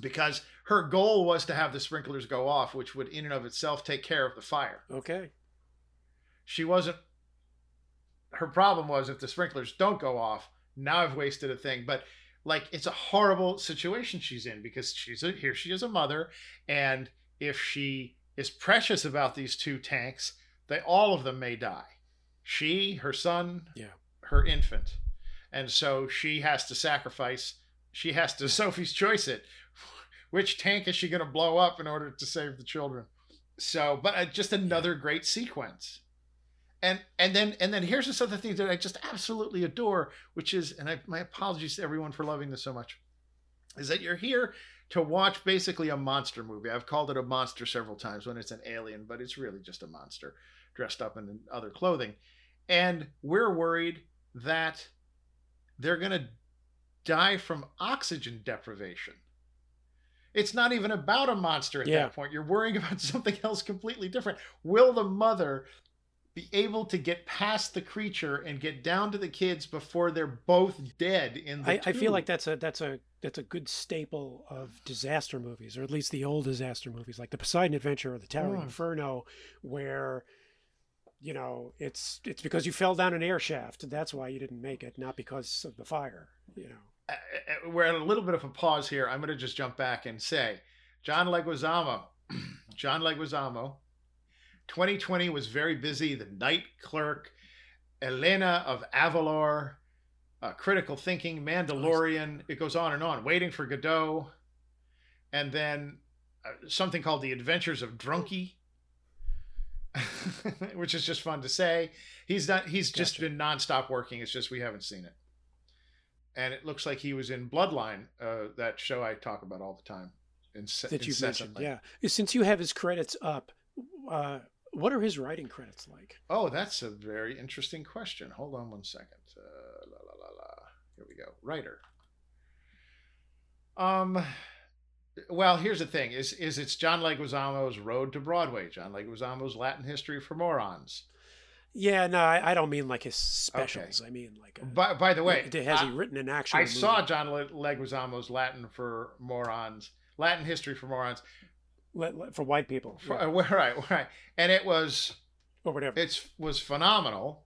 E: Because her goal was to have the sprinklers go off, which would in and of itself take care of the fire
D: Okay.
E: she wasn't her problem was if the sprinklers don't go off now i've wasted a thing but like it's a horrible situation she's in because she's a, here she is a mother and if she is precious about these two tanks they all of them may die. She her son
D: Yeah.
E: her infant. And so she has to sacrifice she has to sophie's choice it which tank is she going to blow up in order to save the children? So but uh, just another great sequence. And and then and then here's this other thing that I just absolutely adore, which is, and I, my apologies to everyone for loving this so much, is that you're here to watch basically a monster movie. I've called it a monster several times when it's an alien, but it's really just a monster dressed up in other clothing, and we're worried that they're gonna die from oxygen deprivation. It's not even about a monster at
D: Yeah.
E: that point. You're worrying about something else completely different. Will the mother be able to get past the creature and get down to the kids before they're both dead in the
D: I, I feel like that's a that's a that's a good staple of disaster movies, or at least the old disaster movies, like the Poseidon Adventure or the Tower
E: Mm.
D: Inferno, where you know it's it's because you fell down an air shaft. That's why you didn't make it, not because of the fire. You know.
E: Uh, uh, we're at a little bit of a pause here. I'm going to just jump back and say, John Leguizamo, John Leguizamo, 2020 was very busy. The Night Clerk, Elena of Avalor, uh, Critical Thinking, Mandalorian. It goes on and on. Waiting for Godot, and then uh, something called The Adventures of Drunky. which is just fun to say. He's not. He's just
D: Gotcha.
E: been nonstop working. It's just we haven't seen it and it looks like he was in Bloodline, uh, that show I talk about all the time. Ince-
D: that you mentioned. Yeah. Since you have his credits up, uh, what are his writing credits like?
E: Oh, that's a very interesting question. Hold on one second. Uh, la la la la. Here we go. Writer. Um. Well, here's the thing: is is it's John Leguizamo's Road to Broadway, John Leguizamo's Latin History for Morons.
D: Yeah, no, I, I don't mean like his specials. I mean like. A,
E: By by the way,
D: has he written an actual?
E: I
D: movie?
E: saw John Leguizamo's Latin for Morons, Latin History for Morons.
D: Let- let- for white people,
E: For,
D: yeah,
E: uh, right, right, and it was
D: or whatever.
E: it was phenomenal.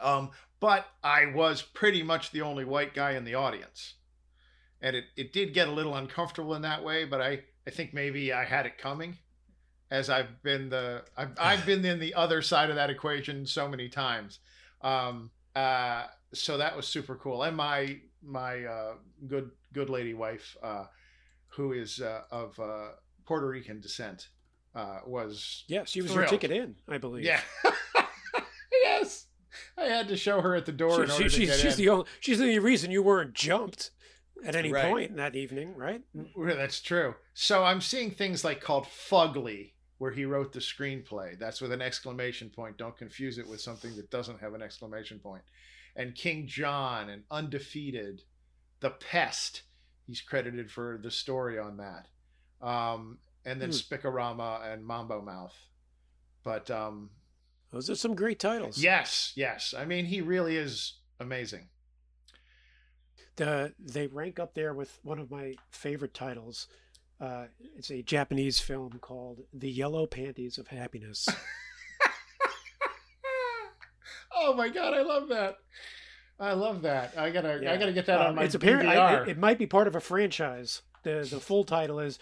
E: Um, but I was pretty much the only white guy in the audience. And it, it did get a little uncomfortable in that way, but I, I think maybe I had it coming as I've been the I've, I've been in the other side of that equation so many times. Um, uh, so that was super cool. And my my uh, good good lady wife, uh, who is uh, of uh, Puerto Rican descent, uh, was
D: yeah, she was your ticket in, I believe.
E: yeah. yes. I had to show her at the door in
D: She-
E: order
D: she-
E: to
D: she's,
E: get
D: she's
E: in.
D: the only, she's the only reason you weren't jumped at any
E: Right.
D: point in that evening, right?
E: That's true. So I'm seeing things like called Fugly, where he wrote the screenplay. That's with an exclamation point. Don't confuse it with something that doesn't have an exclamation point. And King John and Undefeated, The Pest. He's credited for the story on that. Um, and then
D: Hmm.
E: Spic-O-Rama and Mambo Mouth. But um,
D: Those are some great titles.
E: Yes, yes. I mean, he really is amazing.
D: The they rank up there with one of my favorite titles. Uh, it's a Japanese film called The Yellow Panties of Happiness.
E: oh my god, I love that. I love that. I gotta, I gotta get that
D: Uh,
E: on my
D: it's apparent. I- it, it might be part of a franchise. the The full title is,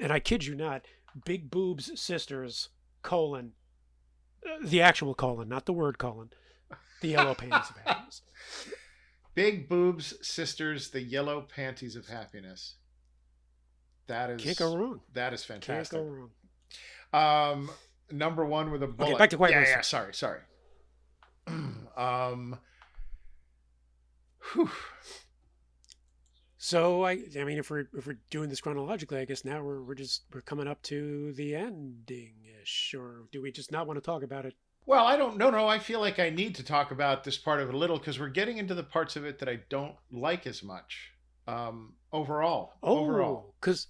D: and I kid you not, Big Boobs Sisters colon, uh, the actual colon, not the word colon, the Yellow Panties of Happiness.
E: Big boobs, sisters, the yellow panties of happiness. That is
D: Can't go wrong.
E: That is fantastic.
D: Can't go wrong.
E: Um, number one with a bullet.
D: Okay, back to Quiet
E: yeah,
D: Place.
E: yeah. Sorry, sorry. um, whew.
D: So I, I mean, if we're if we're doing this chronologically, I guess now we're we're just we're coming up to the ending ish, or do we just not want to talk about it?
E: Well, I don't. No, no. I feel like I need to talk about this part of it a little because we're getting into the parts of it that I don't like as much. Um, overall, overall.
D: Oh, because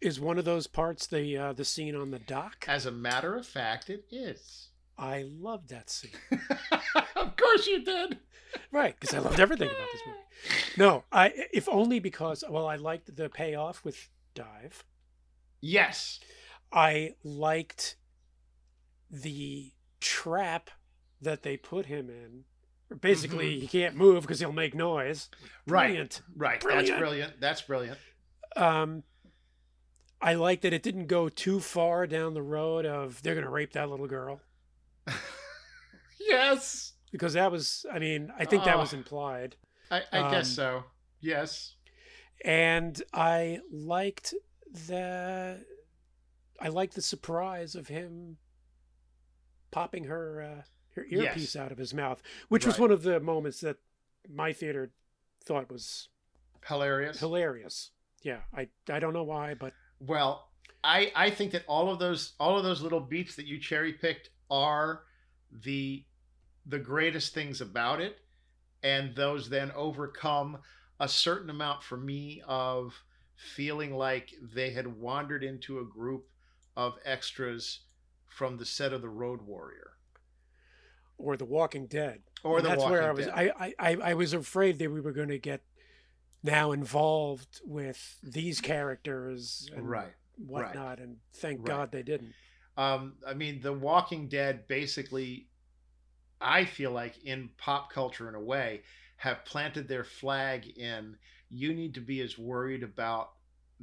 D: is one of those parts the uh, the scene on the dock?
E: As a matter of fact, it is.
D: I loved that scene.
E: of course you did.
D: Right, because I loved everything about this movie. No, I if only because well, I liked the payoff with Dive.
E: Yes.
D: I liked the trap that they put him in. Basically, he can't move because he'll make noise.
E: Mm-hmm. Right.
D: Brilliant.
E: Right. That's
D: Brilliant.
E: brilliant. That's brilliant.
D: Um, I like that it didn't go too far down the road of they're going to rape that little girl
E: yes.
D: because that was, I mean, I think that was implied.
E: I, I guess
D: Um,
E: so. Yes.
D: and I liked the I liked the surprise of him popping her uh, her
E: Yes.
D: earpiece out of his mouth, which was one of the moments that my theater thought was
E: Hilarious.
D: hilarious. Yeah, I I don't know why, but
E: Well, I I think that all of those all of those little beats that you cherry picked are the the greatest things about it, and those then overcome a certain amount for me of feeling like they had wandered into a group of extras from the set of the Road Warrior
D: or The Walking Dead.
E: or
D: And
E: the
D: that's
E: Walking
D: where I was.
E: Dead.
D: I, I I was afraid that we were going to get now involved with these characters and
E: right.
D: whatnot, and thank
E: Right.
D: God they didn't.
E: Um, I mean, The Walking Dead basically, I feel like in pop culture in a way, have planted their flag in you need to be as worried about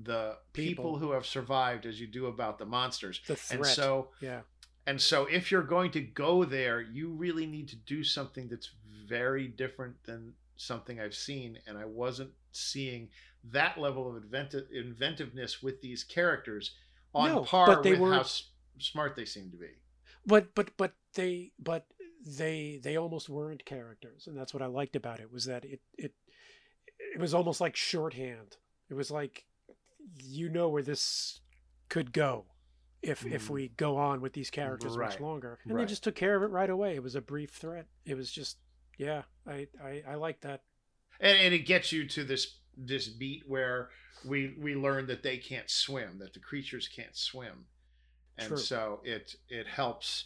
E: the people,
D: People.
E: who have survived as you do about the monsters.
D: The threat.
E: And so,
D: yeah.
E: and so if you're going to go there, you really need to do something that's very different than something I've seen. And I wasn't seeing that level of inventive, inventiveness with these characters on
D: No,
E: par
D: but they
E: with
D: were-
E: how s- smart they seem to be.
D: but but but they but they they almost weren't characters and that's what i liked about it was that it it it was almost like shorthand it was like you know where this could go if if
E: Mhm.
D: we go on with these characters much longer. And
E: right.
D: they just took care of it right away. It was a brief threat. It was just yeah i i, I like that.
E: And, and it gets you to this this beat where we we learn that they can't swim that the creatures can't swim. And
D: True.
E: so it it helps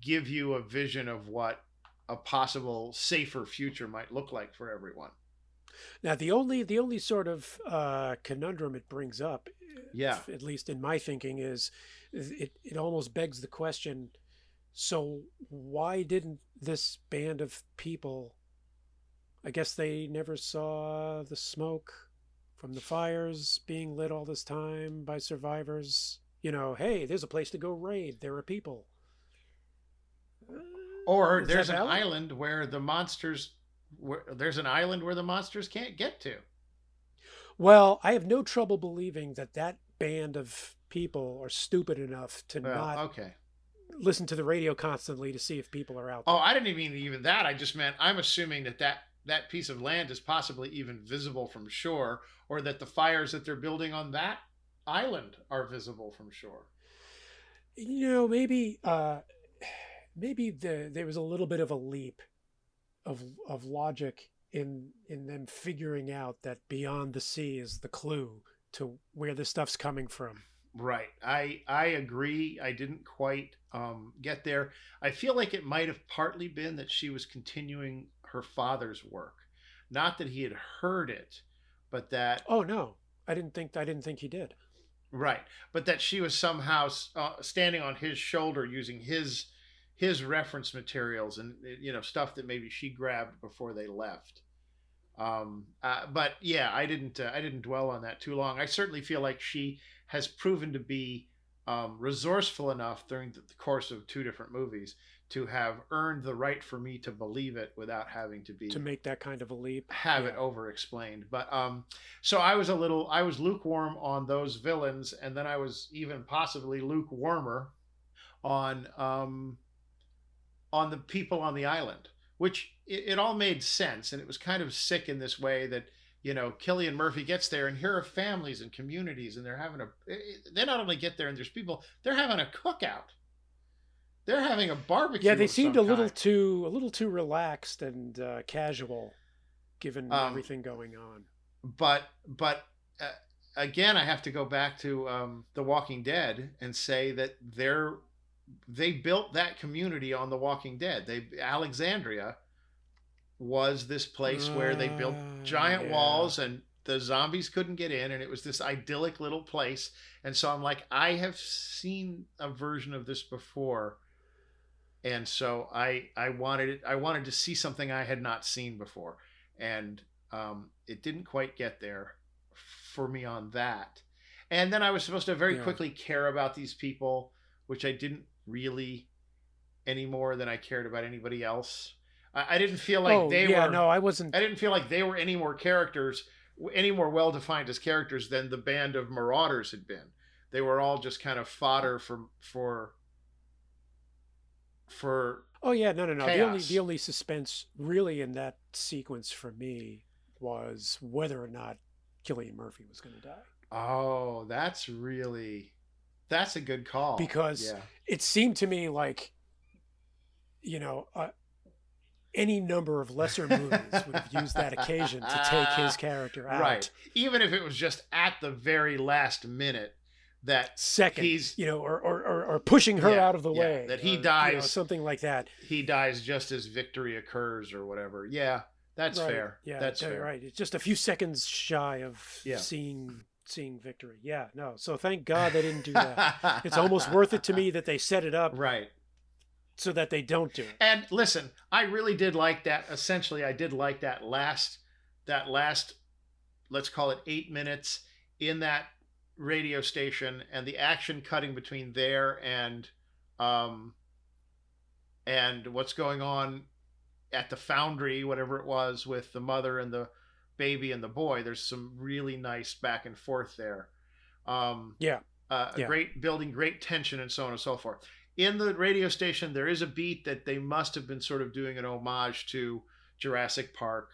E: give you a vision of what a possible safer future might look like for everyone
D: now the only the only sort of uh conundrum it brings up
E: Yeah.
D: at least in my thinking is it it almost begs the question so why didn't this band of people i guess they never saw the smoke from the fires being lit all this time by survivors? You know hey there's a place to go raid. There are people.
E: Or
D: Is
E: there's an island where the monsters where there's an island where the monsters can't get to.
D: Well i have no trouble believing that that band of people are stupid enough to
E: well,
D: not
E: okay.
D: listen to the radio constantly to see if people are out there.
E: oh i didn't even even that. I just meant i'm assuming that that that piece of land is possibly even visible from shore or that the fires that they're building on that island are visible from shore.
D: You know maybe uh maybe the, there was a little bit of a leap of of logic in in them figuring out that beyond the sea is the clue to where this stuff's coming from.
E: Right. I i agree. I didn't quite um get there. I feel like it might have partly been that she was continuing her father's work. Not that he had heard it, but that
D: Oh no, I didn't think I didn't think he did.
E: right, but that she was somehow uh, standing on his shoulder using his his reference materials and you know stuff that maybe she grabbed before they left. Um, uh, but yeah, I didn't uh, I didn't dwell on that too long. I certainly feel like she has proven to be um, resourceful enough during the course of two different movies to have earned the right for me to believe it without having to be
D: To make that kind of a leap.
E: have it over explained. But um, so I was a little I was lukewarm on those villains, and then I was even possibly lukewarmer on um, on the people on the island, which it, it all made sense, and it was kind of sick in this way that you know Cillian Murphy gets there, and here are families and communities, and they're having a they not only get there and there's people, they're having a cookout. They're having a barbecue.
D: Yeah, they seemed a little
E: kind.
D: too a little too relaxed and uh, casual, given
E: Um,
D: everything going on.
E: but but uh, again i have to go back to um, the walking dead and say that they're they built that community on the walking dead they alexandria was this place where they built
D: Ah,
E: giant
D: yeah.
E: walls and the zombies couldn't get in and it was this idyllic little place and so i'm like i have seen a version of this before and so i i wanted it i wanted to see something i had not seen before and um, it didn't quite get there for me on that and then i was supposed to very
D: Yeah.
E: quickly care about these people which i didn't really any more than i cared about anybody else i, I didn't feel like
D: oh
E: they
D: yeah,
E: were
D: no, I wasn't.
E: I didn't feel like they were any more characters, any more well defined as characters than the band of Marauders had been. They were all just kind of fodder for for for
D: Oh yeah, no, no, no. The only the only suspense really in that sequence for me was whether or not Cillian Murphy was going to die.
E: oh, that's really that's a good call
D: Because-
E: yeah
D: It seemed to me like, you know, uh, any number of lesser movies would have used that occasion to take his character out.
E: right even if it was just at the very last minute that
D: Second,
E: He's-
D: you know, or, or, or, or pushing her
E: Yeah,
D: out of the
E: yeah,
D: way.
E: that he
D: or, you know,
E: dies.
D: something like that.
E: he dies just as victory occurs or whatever yeah that's
D: Right.
E: fair
D: Yeah,
E: that's fair
D: right. It's just a few seconds shy of
E: Yeah.
D: seeing seeing victory. Yeah, no. So thank God they didn't do that. it's almost worth it to me that they set it up
E: right
D: so that they don't do it.
E: And listen, I really did like that. Essentially, I did like that last that last let's call it 8 minutes in that radio station and the action cutting between there and um and what's going on at the foundry whatever it was with the mother and the baby and the boy there's some really nice back and forth there um
D: Yeah.
E: uh,
D: Yeah.
E: great building great tension and so on and so forth in the radio station there is a beat that they must have been sort of doing an homage to Jurassic Park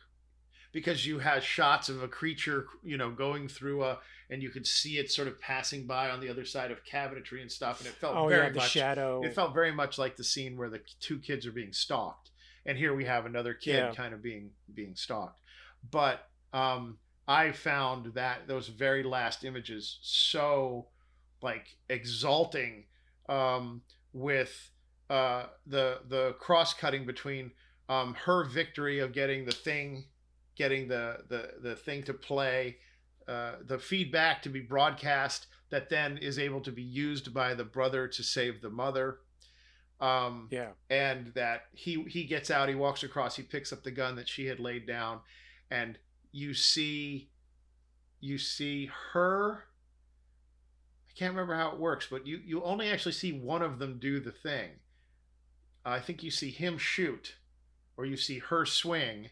E: because you had shots of a creature you know going through a and you could see it sort of passing by on the other side of cabinetry and stuff and it felt
D: Oh
E: very
D: yeah, the
E: much
D: shadow.
E: it felt very much like the scene where the two kids are being stalked and here we have another kid
D: Yeah.
E: kind of being being stalked but um i found that those very last images so like exalting um with uh the the cross cutting between um her victory of getting the thing getting the the the thing to play uh, the feedback to be broadcast that then is able to be used by the brother to save the mother um
D: yeah.
E: and that he he gets out he walks across he picks up the gun that she had laid down and you see you see her i can't remember how it works but you you only actually see one of them do the thing i think you see him shoot or you see her swing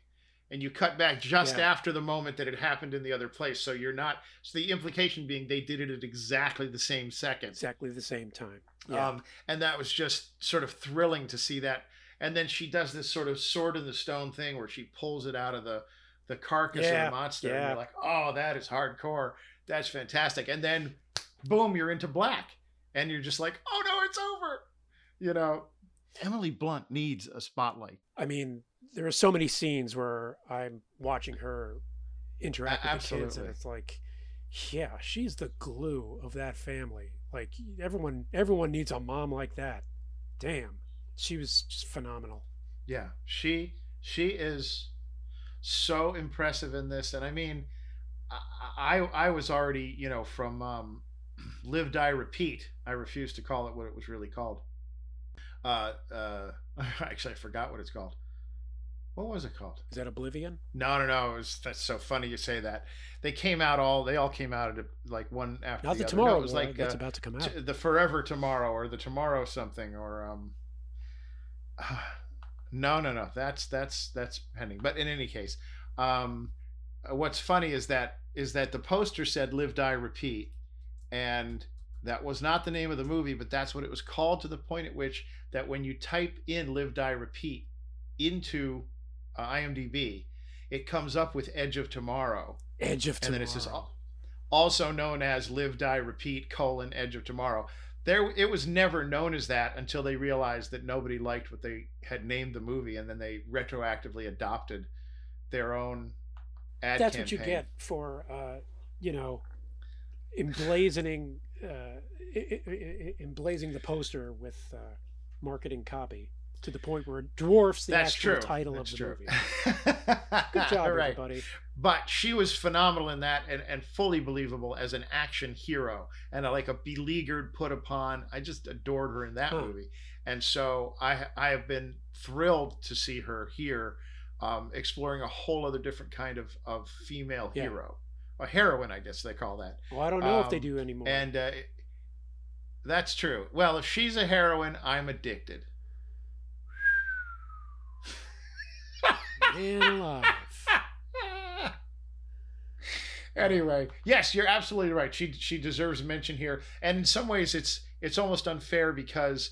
E: and you cut back just
D: Yeah.
E: after the moment that it happened in the other place so you're not so the implication being they did it at exactly the same second
D: Exactly the same time. Yeah.
E: um, and that was just sort of thrilling to see that. And then she does this sort of sword in the stone thing where she pulls it out of the the carcass of
D: Yeah,
E: the monster. And you're like, oh, that is hardcore. That's fantastic. And then, boom, you're into black, and you're just like, oh no, it's over. You know, Emily Blunt needs a spotlight.
D: I mean, there are so many scenes where I'm watching her interact with the kids, and it's like, yeah, she's the glue of that family. Like everyone, everyone needs a mom like that. Damn, she was just phenomenal.
E: Yeah, she she is. So impressive in this, and I mean, I I, was already you know from um, Live Die Repeat. I refuse to call it what it was really called. Uh, uh, actually, I forgot what it's called. What was it called?
D: Is that Oblivion?
E: No, no, no. It was that's so funny you say that. They came out all. They all came out at like one after
D: Not
E: the,
D: the. Tomorrow
E: No, it was
D: War,
E: like
D: that's
E: uh,
D: about to come out.
E: t- the Forever Tomorrow or the Tomorrow something or um. no, no, no. That's that's that's pending. But in any case, um, what's funny is that is that the poster said "Live, Die, Repeat," and that was not the name of the movie, but that's what it was called to the point at which that when you type in "Live, Die, Repeat" into uh, IMDb, it comes up with Edge of Tomorrow,
D: Edge of Tomorrow.
E: and then it says also known as Live, Die, Repeat: colon Edge of Tomorrow. There, it was never known as that until they realized that nobody liked what they had named the movie, and then they retroactively adopted their own ad
D: That's what you get for, uh, you know, emblazoning, uh, the poster with uh, marketing copy to the point where it dwarfs the
E: That's
D: actual
E: true.
D: title
E: That's
D: of the
E: true.
D: movie. Good job,
E: Right.
D: everybody.
E: But she was phenomenal in that and, and fully believable as an action hero and a, like a beleaguered, put upon. I just adored her in that
D: Huh.
E: movie. And so I I have been thrilled to see her here um, exploring a whole other different kind of, of female
D: Yeah.
E: hero. A heroine, I guess they call that.
D: Well, I don't know if they
E: Um,
D: do anymore.
E: And uh, that's true. Well, if she's a heroine, I'm addicted.
D: Man alive.
E: anyway, yes, you're absolutely right. She she deserves mention here, and in some ways, it's it's almost unfair because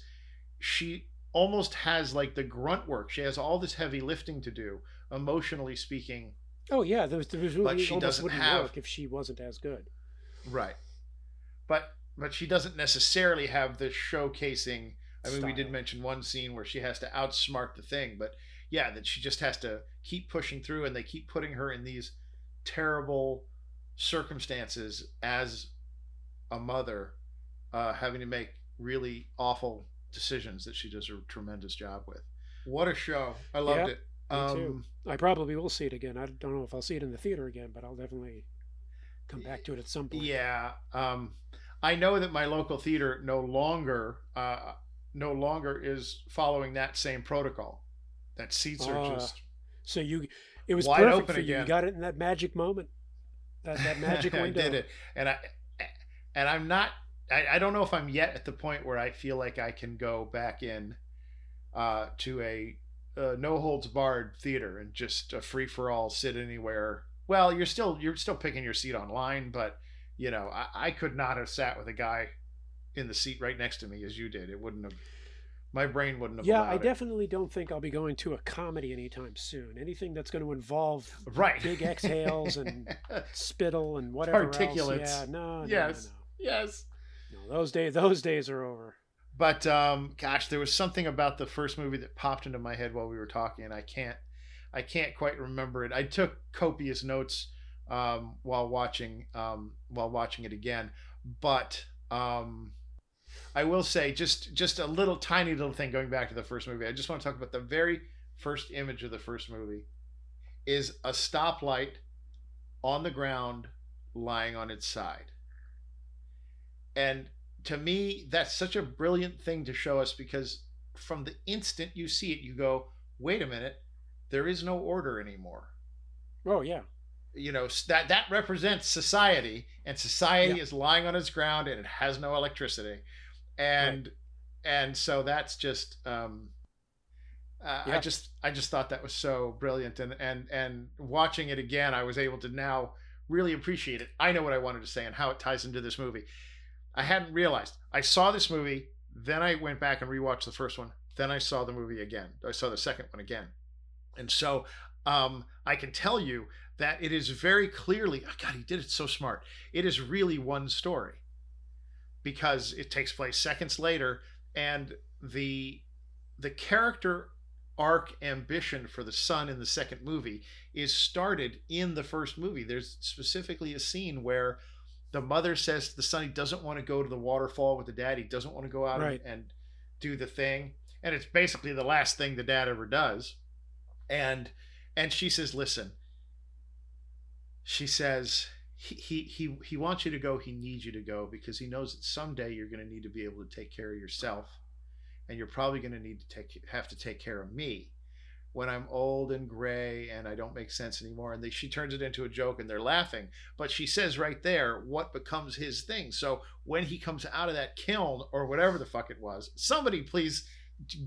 E: she almost has like the grunt work. She has all this heavy lifting to do, emotionally speaking.
D: Oh yeah, there was, there was really
E: she
D: almost
E: doesn't
D: wouldn't
E: have-
D: work if she wasn't as good.
E: Right. But but she doesn't necessarily have the showcasing. I mean, we did mention one scene where she has to outsmart the thing, but yeah, that she just has to keep pushing through, and they keep putting her in these terrible circumstances as a mother, uh, having to make really awful decisions that she does a tremendous job with. What a show! I loved
D: Yeah,
E: it.
D: me
E: Um,
D: too. I probably will see it again. I don't know if I'll see it in the theater again, but I'll definitely come back to it at some point.
E: Yeah. Um, I know that my local theater no longer uh, no longer is following that same protocol. That seats are
D: Ah,
E: just
D: So you, it was
E: Wide
D: perfect
E: open
D: for you. You got it in that magic moment, that that magic
E: I did it, and I and I'm not. I, I don't know if I'm yet at the point where I feel like I can go back in uh, to a, uh no holds barred theater and just a free for all sit anywhere. Well, you're still you're still picking your seat online, but you know I, I could not have sat with a guy in the seat right next to me as you did. It wouldn't have. My brain wouldn't have.
D: Yeah, I
E: it.
D: definitely don't think I'll be going to a comedy anytime soon. Anything that's going to involve
E: right
D: big exhales and spittle and whatever
E: Particulates.
D: else. Yeah, no, no,
E: Yes.
D: no,
E: yes.
D: no. no. Those days, those days are over.
E: But um, gosh, there was something about the first movie that popped into my head while we were talking, and I can't, I can't quite remember it. I took copious notes um, while watching, um, while watching it again. But um, I will say, just just a little tiny little thing going back to the first movie. I just want to talk about the very first image of the first movie is a stoplight on the ground, lying on its side, and to me, that's such a brilliant thing to show us because from the instant you see it, you go, wait a minute, there is no order anymore.
D: Oh yeah,
E: You know, that that represents society, and society
D: Yeah.
E: is lying on its ground and it has no electricity. And and so that's just um uh, I just I just thought that was so brilliant and and and watching it again I was able to now really appreciate it. I know what I wanted to say and how it ties into this movie. I hadn't realized. I saw this movie, then I went back and rewatched the first one, then I saw the movie again. I saw the second one again. And so um, I can tell you that it is very clearly, oh God, he did it so smart. It is really one story because it takes place seconds later, and the the character arc ambition for the son in the second movie is started in the first movie. There's specifically a scene where the mother says to the son he doesn't want to go to the waterfall with the dad. He doesn't want to go out
D: Right.
E: and, and do the thing. And it's basically the last thing the dad ever does. And and she says, "Listen, she says he, he he he wants you to go. He needs you to go because he knows that someday you're going to need to be able to take care of yourself, and you're probably going to need to take have to take care of me when I'm old and gray and I don't make sense anymore. And they, she turns it into a joke and they're laughing. But she says right there what becomes his thing. So when he comes out of that kiln or whatever the fuck it was, somebody please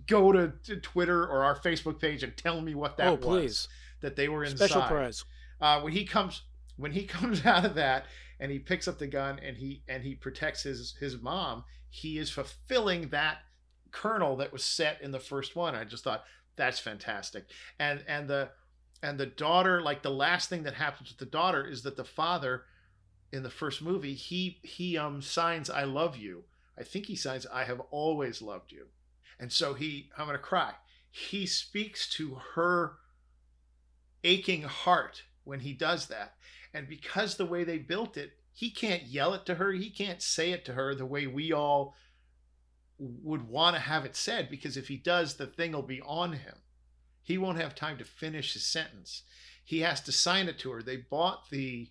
E: go to, to Twitter or our Facebook page and tell me what that
D: oh,
E: was
D: please.
E: that they were inside.
D: Special prize.
E: Uh, when he comes when he comes out of that and he picks up the gun and he and he protects his his mom, he is fulfilling that kernel that was set in the first one. I just thought that's fantastic. And and the and the daughter, like the last thing that happens with the daughter is that the father in the first movie, he he um signs I love you. I think he signs I have always loved you. And so he I'm gonna cry. He speaks to her aching heart when he does that. And because the way they built it, he can't yell it to her. He can't say it to her the way we all would want to have it said because if he does, the thing will be on him. He won't have time to finish his sentence. He has to sign it to her. They bought the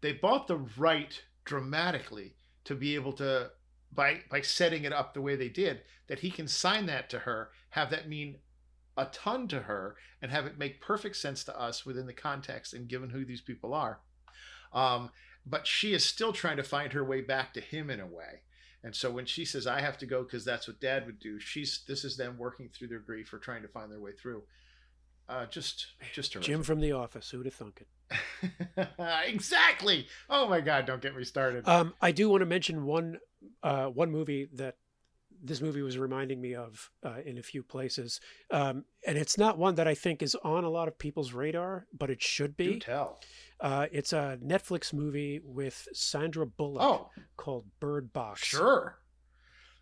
E: they bought the right dramatically to be able to by by setting it up the way they did that he can sign that to her, have that mean a ton to her, and have it make perfect sense to us within the context and given who these people are. Um, but she is still trying to find her way back to him in a way. And so when she says, I have to go because that's what dad would do, she's this is them working through their grief or trying to find their way through. Uh, just just terrific.
D: Jim from The Office. Who'd have thunk it?
E: exactly. Oh my God! Don't get me started.
D: Um, I do want to mention one uh, one movie that this movie was reminding me of uh, in a few places, um, and it's not one that I think is on a lot of people's radar, but it should be.
E: Do tell.
D: Uh, it's a Netflix movie with Sandra Bullock
E: Oh,
D: called Bird Box.
E: sure.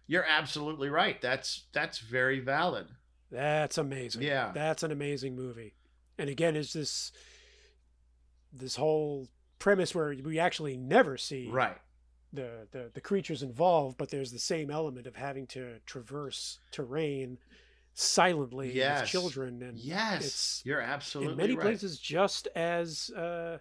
E: You're absolutely right. That's that's very valid.
D: That's amazing.
E: Yeah.
D: That's an amazing movie. And again, is this this whole premise where we actually never see
E: Right.
D: The, the the creatures involved, but there's the same element of having to traverse terrain silently
E: Yes.
D: with children, and
E: Yes,
D: it's
E: you're absolutely right
D: in many
E: right.
D: places just as uh,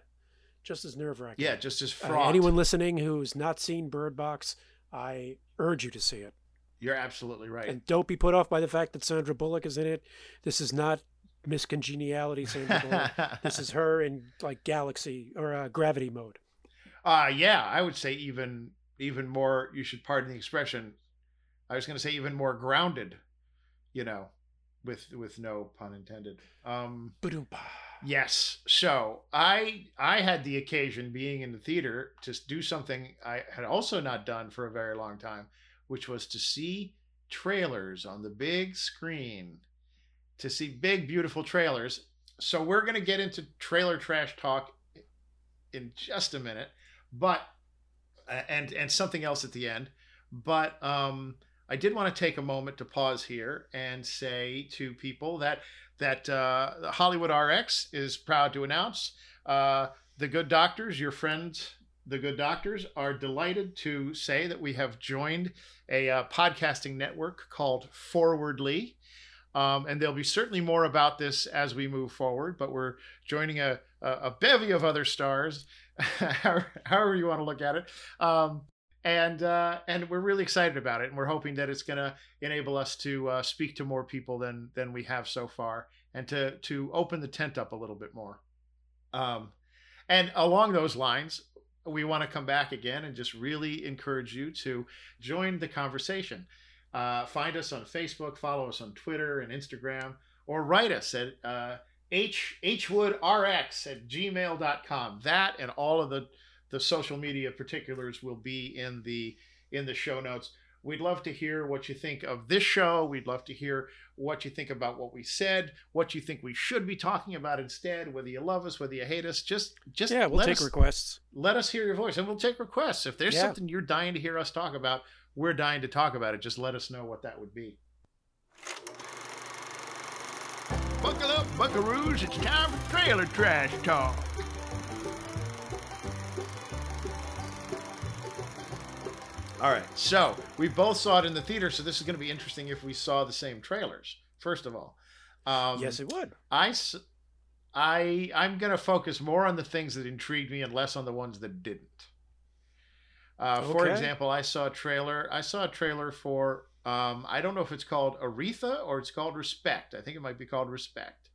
D: just as nerve wracking.
E: Yeah, just as
D: Uh, anyone listening who's not seen Bird Box, I urge you to see it.
E: You're absolutely right.
D: And don't be put off by the fact that Sandra Bullock is in it. This is not Miss Congeniality Sandra Bullock. this is her in like Galaxy or uh, Gravity mode.
E: Uh yeah, I would say even even more you should pardon the expression. I was going to say even more grounded, you know, with with no pun intended. Um
D: Ba-doom-pa.
E: yes. So, I I had the occasion being in the theater to do something I had also not done for a very long time, which was to see trailers on the big screen. To see big beautiful trailers. So, we're going to get into trailer trash talk in just a minute but and and something else at the end. But um i did want to take a moment to pause here and say to people that that uh hollywood rx is proud to announce uh the good doctors your friends the good doctors are delighted to say that we have joined a uh, podcasting network called forwardly um, and there'll be certainly more about this as we move forward but we're joining a, a, a bevy of other stars however you want to look at it. Um, and uh, and we're really excited about it, and we're hoping that it's going to enable us to uh, speak to more people than than we have so far, and to to open the tent up a little bit more. Um, and along those lines, we want to come back again and just really encourage you to join the conversation. Uh, find us on Facebook, follow us on Twitter and Instagram, or write us at uh, h hwoodrx at gmail.com that and all of the the social media particulars will be in the in the show notes. We'd love to hear what you think of this show. We'd love to hear what you think about what we said what you think we should be talking about instead whether you love us whether you hate us. Just just
D: Yeah, we'll
E: let
D: take
E: us,
D: requests.
E: let us hear your voice and we'll take requests. If there's
D: Yeah.
E: something you're dying to hear us talk about we're dying to talk about it. Just let us know what that would be
F: Buckle up, buckaroos. It's time for trailer trash talk.
E: All right. So we both saw it in the theater, so this is going to be interesting if we saw the same trailers. First of all, um,
D: yes, it would.
E: I, I, I'm gonna focus more on the things that intrigued me and less on the ones that didn't. Uh, For example, I saw a trailer. I saw a trailer for um, I don't know if it's called Aretha or it's called Respect. I think it might be called Respect,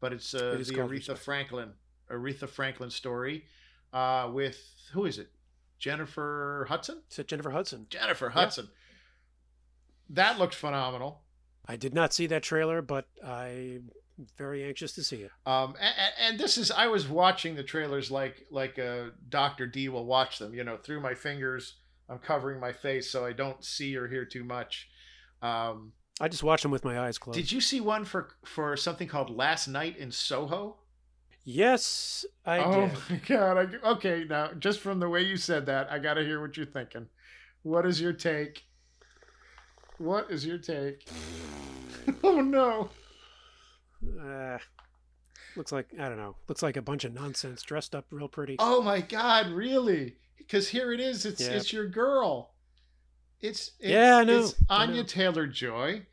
E: but it's uh,
D: It
E: the Aretha
D: Respect.
E: Franklin Aretha Franklin story uh, with who is it? Jennifer Hudson.
D: Is it Jennifer Hudson?
E: Jennifer Hudson. That looked phenomenal.
D: I did not see that trailer, but I'm very anxious to see it.
E: Um, and, and this is I was watching the trailers like like uh, Doctor D will watch them. You know, through my fingers, I'm covering my face so I don't see or hear too much. Um,
D: I just watch them with my eyes closed.
E: did you see one for for something called Last Night in Soho?
D: Yes, I
E: oh
D: did.
E: my god! I, okay, now just from the way you said that, I got to hear what you're thinking. What is your take? What is your take? oh no!
D: Uh, looks like I don't know. Looks like a bunch of nonsense dressed up real pretty.
E: Oh my God, really? Because here it is. It's
D: Yeah.
E: it's your girl. It's, it's
D: Yeah, I know.
E: It's Anya. Taylor Joy,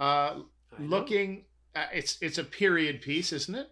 E: uh, looking. Uh, it's it's a period piece, isn't it?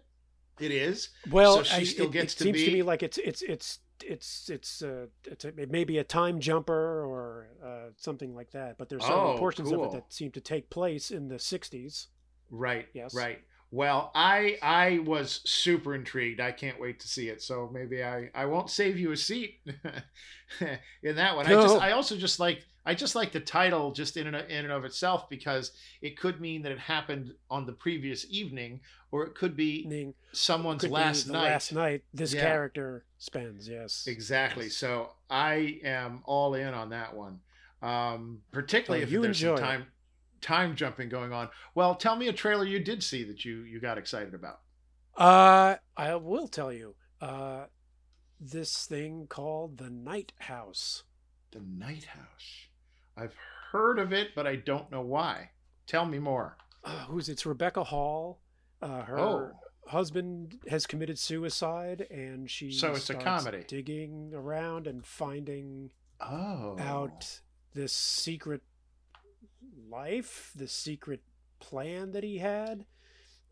E: It is.
D: Well,
E: so she
D: I-
E: still
D: it,
E: gets
D: it
E: to
D: seems to
E: be-
D: me like it's it's it's it's it's uh it's a, it may be a time jumper or uh, something like that. But there's certain
E: Oh,
D: portions of it that seem to take place in the '60s.
E: Right.
D: Yes.
E: Right. Well, I I was super intrigued. I can't wait to see it. So maybe I I won't save you a seat in that one. I just I also just like I just like the title just in and, in and of itself because it could mean that it happened on the previous evening or it could be someone's
D: could
E: last
D: the
E: night.
D: last night this
E: Yeah.
D: character spends. Yes.
E: Exactly. So I am all in on that one. Um, particularly
D: Oh,
E: if
D: you
E: there's some
D: enjoy it.
E: Time jumping going on. Well, tell me a trailer you did see that you you got excited about.
D: Uh, I will tell you. Uh, this thing called the Night House.
E: The Night House. I've heard of it, but I don't know why. Tell me more.
D: Uh, who's it's Rebecca Hall. Uh, her
E: Oh.
D: husband has committed suicide, and she
E: So it's a comedy.
D: digging around and finding
E: Oh.
D: out this secret life, the secret plan that he had.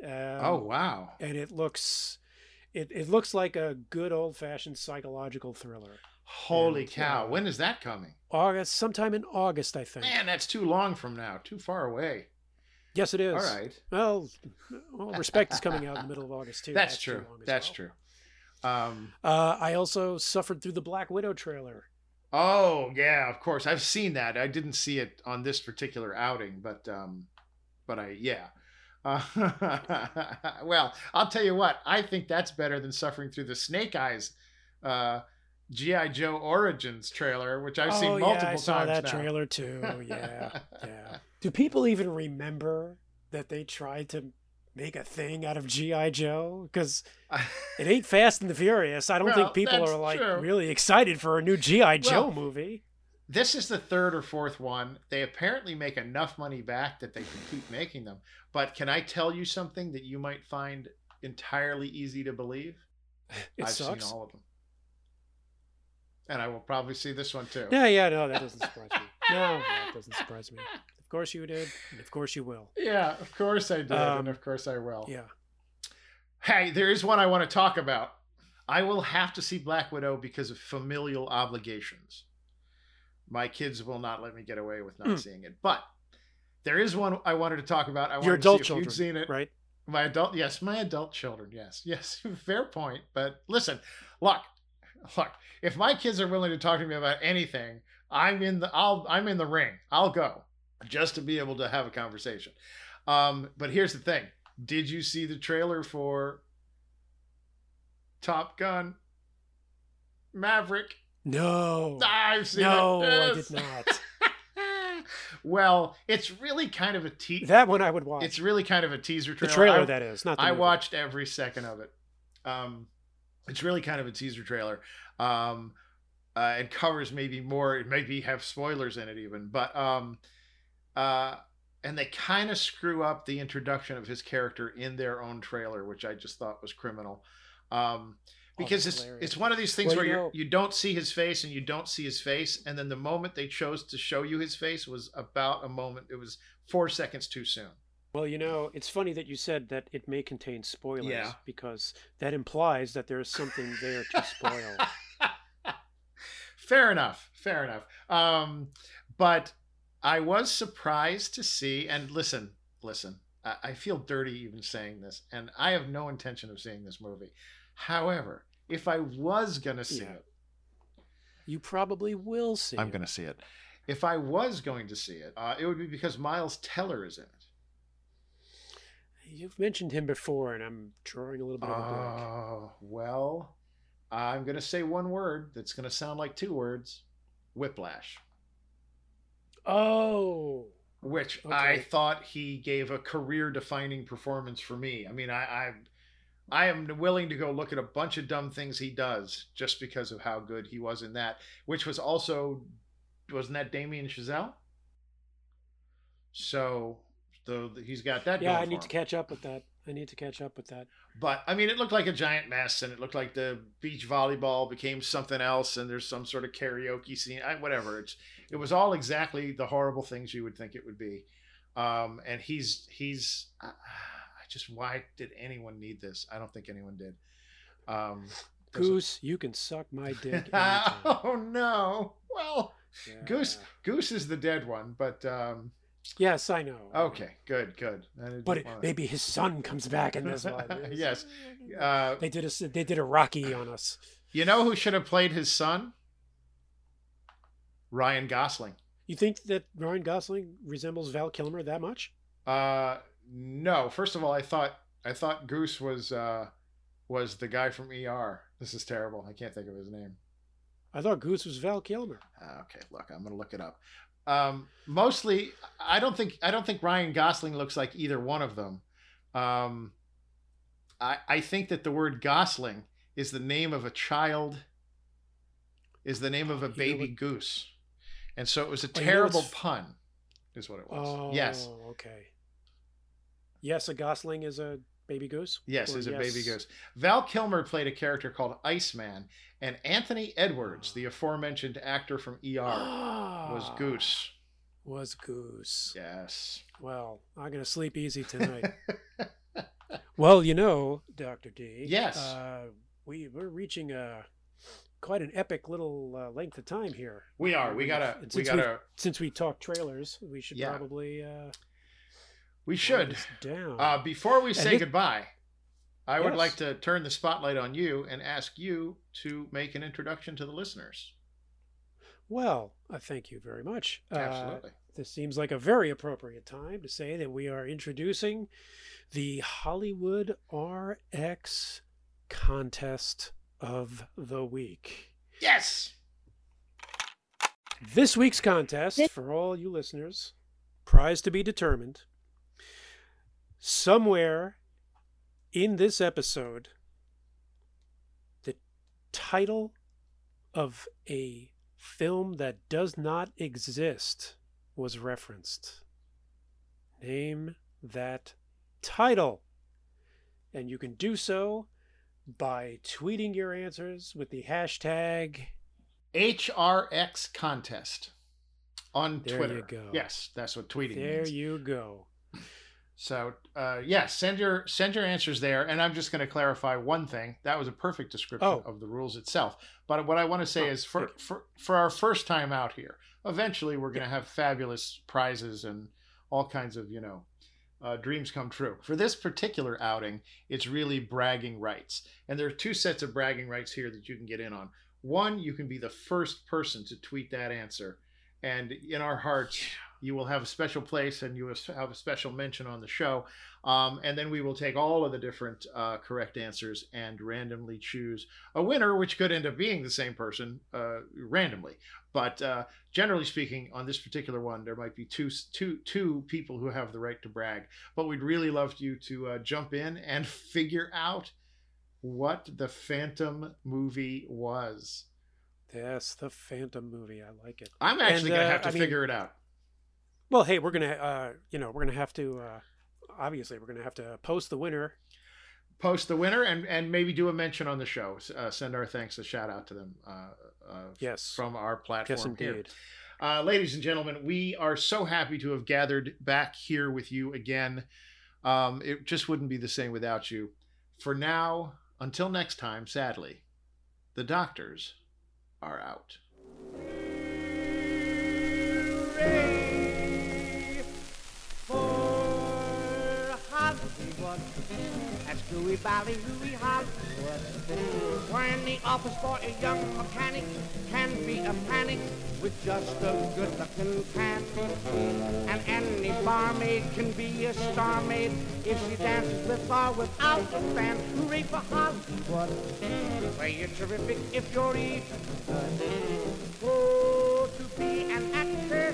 D: Um,
E: Oh wow.
D: and it looks it, it looks like a good old fashioned psychological thriller.
E: Holy
D: and,
E: cow.
D: uh,
E: when is that coming?
D: August, sometime in August, I think.
E: Man, that's too long from now. Too far away.
D: Yes, it is.
E: All right.
D: Well, well, Respect is coming out in the middle of August too.
E: That's
D: too
E: true. That's
D: well.
E: true. Um
D: Uh, I also suffered through the Black Widow trailer.
E: Oh yeah, of course. I've seen that. I didn't see it on this particular outing, but um, but I yeah. Uh, well, I'll tell you what. I think that's better than suffering through the Snake Eyes, uh, GI Joe Origins trailer, which I've
D: oh
E: seen multiple
D: yeah, I saw that
E: now.
D: trailer too. Yeah, yeah. Do people even remember that they tried to make a thing out of GI Joe? Because it ain't Fast and the Furious. I don't think people are like
E: true.
D: really excited for a new GI Joe
E: Well,
D: movie.
E: this is the third or fourth one. They apparently make enough money back that they can keep making them. But can I tell you something that you might find entirely easy to believe?
D: It
E: I've
D: sucks.
E: seen all of them. And I will probably see this one too.
D: Yeah, yeah, no, that doesn't surprise me. No, that doesn't surprise me. Of course you did, and of course you will.
E: Yeah, of course I did,
D: Um,
E: and of course I will.
D: Yeah.
E: Hey, there is one I want to talk about. I will have to see Black Widow because of familial obligations. My kids will not let me get away with not
D: Hmm.
E: seeing it. But there is one I wanted to talk about. I
D: Your
E: wanted to see
D: adult
E: if you'd seen it.
D: right?
E: My adult, yes, my adult children, yes, yes, fair point. But listen, look, look. If my kids are willing to talk to me about anything, I'm in the, I'll, I'm in the ring. I'll go just to be able to have a conversation. Um, but here's the thing: Did you see the trailer for Top Gun Maverick?
D: No.
E: I've seen
D: No,
E: it.
D: I
E: Yes.
D: did not.
E: well, it's really kind of a te-
D: That one I would watch.
E: It's really kind of a teaser trailer.
D: the
E: trailer. I-
D: that is, not the
E: I
D: movie.
E: watched every second of it. Um, it's really kind of a teaser trailer. Um, uh, it covers maybe more. It maybe have spoilers in it even, but um, uh, and they kind of screw up the introduction of his character in their own trailer, which I just thought was criminal. Um,
D: Oh,
E: because
D: that's
E: it's
D: hilarious.
E: it's one of these things
D: Well,
E: where
D: you
E: you
D: know-
E: you don't see his face and you don't see his face, and then the moment they chose to show you his face was about a moment. It was four seconds too soon.
D: Well, you know, it's funny that you said that it may contain spoilers
E: Yeah.
D: because that implies that there's something there to spoil.
E: fair enough. Fair enough. Um, but I was surprised to see, and listen, listen, I, I feel dirty even saying this, and I have no intention of seeing this movie. However, if I was gonna see
D: Yeah.
E: it,
D: You probably will see.
E: I'm gonna see it. If I was going to see it, uh, it would be because Miles Teller is in it.
D: You've mentioned him before, and I'm drawing a little bit of a blank.
E: Oh, well, I'm going to say one word that's going to sound like two words Whiplash,
D: Oh,
E: which
D: Okay.
E: I thought he gave a career defining performance for me. I mean, I, I, I am willing to go look at a bunch of dumb things he does just because of how good he was in that, which was also, wasn't that Damien Chazelle? So, the, he's got that
D: yeah. I need
E: him.
D: to catch up with that. I need to catch up with that.
E: But I mean, it looked like a giant mess, and it looked like the beach volleyball became something else, and there's some sort of karaoke scene. I, whatever. It's it was all exactly the horrible things you would think it would be. Um, and he's he's I, I just why did anyone need this? I don't think anyone did. Um,
D: Goose, you can suck my dick.
E: oh no! Well,
D: Yeah.
E: Goose Goose is the dead one, but um,
D: Yes, I know.
E: okay, good, good.
D: But it, maybe his son comes back in this one.
E: Yes. uh,
D: They did a they did a Rocky on us.
E: You know who should have played his son? Ryan Gosling.
D: You think that Ryan Gosling resembles Val Kilmer that much?
E: Uh no. First of all, I thought I thought Goose was uh was the guy from ER. This is terrible. I can't think of his name.
D: I thought Goose was Val Kilmer.
E: Uh, Okay, look, I'm gonna look it up. Um, mostly, I don't think I don't think Ryan Gosling looks like either one of them. Um, I I think that the word Gosling is the name of a child, is the name of a baby
D: what-
E: goose, and so it was a
D: Oh,
E: terrible pun, is what it was.
D: Oh,
E: yes,
D: Okay. Yes, a Gosling is a baby goose.
E: yes, is a baby goose. Val Kilmer played a character called Iceman, and Anthony Edwards, the aforementioned actor from ER, was Goose.
D: Was Goose.
E: Yes.
D: Well, I'm gonna sleep easy tonight. well, you know, Doctor D.
E: Yes.
D: Uh, we we're reaching a quite an epic little uh, length of time here.
E: We are. We gotta. We
D: since we've-
E: gotta.
D: Since we talk trailers, we should
E: Yeah.
D: probably uh,
E: We should.
D: down.
E: Uh, before we say
D: it-
E: goodbye, I would like to turn the spotlight on you and ask you to make an introduction to the listeners.
D: well, I thank you very much. Uh,
E: Absolutely.
D: this seems like a very appropriate time to say that we are introducing the Hollywood RX contest of the week.
E: yes.
D: This week's contest, for all you listeners, prize to be determined. Somewhere in this episode, the title of a film that does not exist was referenced. Name that title. And you can do so by tweeting your answers with the hashtag
E: HRX contest on
D: There
E: Twitter.
D: you go.
E: Yes, that's what tweeting is.
D: There
E: means.
D: you go.
E: So, uh, yeah, send your send your answers there, and I'm just going to clarify one thing. That was a perfect description
D: Oh.
E: of the rules itself. But what I want to say
D: Oh,
E: is, for,
D: good.
E: for for our first time out here, eventually we're going to have fabulous prizes and all kinds of you know uh, dreams come true. For this particular outing, it's really bragging rights, and there are two sets of bragging rights here that you can get in on. One, you can be the first person to tweet that answer, and in our hearts, you will have a special place and you will have a special mention on the show. Um, and then we will take all of the different uh, correct answers and randomly choose a winner, which could end up being the same person uh, randomly. But uh, generally speaking, on this particular one, there might be two, two, two people who have the right to brag. But we'd really love you to uh, jump in and figure out what the Phantom movie was.
D: Yes, the Phantom movie. I like it.
E: I'm actually
D: And,
E: going to
D: uh,
E: have to
D: I mean-
E: figure it out.
D: Well, hey, we're gonna, uh, you know, we're gonna have to. Uh, obviously, we're gonna have to post the winner.
E: post the winner and and maybe do a mention on the show. Uh, send our thanks, a shout out to them uh, uh,
D: Yes.
E: from our platform
D: yes,
E: here.
D: indeed.
E: Uh, ladies and gentlemen, we are so happy to have gathered back here with you again. Um, it just wouldn't be the same without you. For now, until next time, sadly, the doctors are out.
G: That's Gooey Valley, Louie Hollywood. When the office for a young mechanic can be a panic with just a good-looking pan. And any barmaid can be a star maid if she dances with or without a fan. Hooray for Hollywood. Where you're terrific if you're even good. Oh, to be an actor,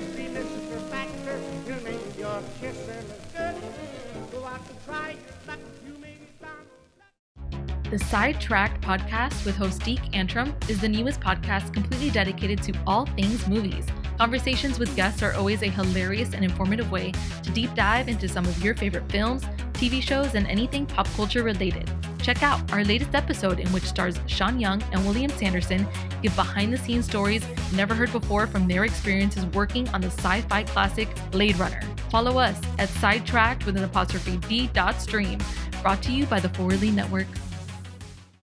H: The Sidetracked podcast with host Deke Antrim is the newest podcast completely dedicated to all things movies. Conversations with guests are always a hilarious and informative way to deep dive into some of your favorite films, TV shows, and anything pop culture related. Check out our latest episode, in which stars Sean Young and William Sanderson give behind the scenes stories never heard before from their experiences working on the sci fi classic Blade Runner. Follow us at Sidetracked with an apostrophe D dot stream, brought to you by the Forwardly Network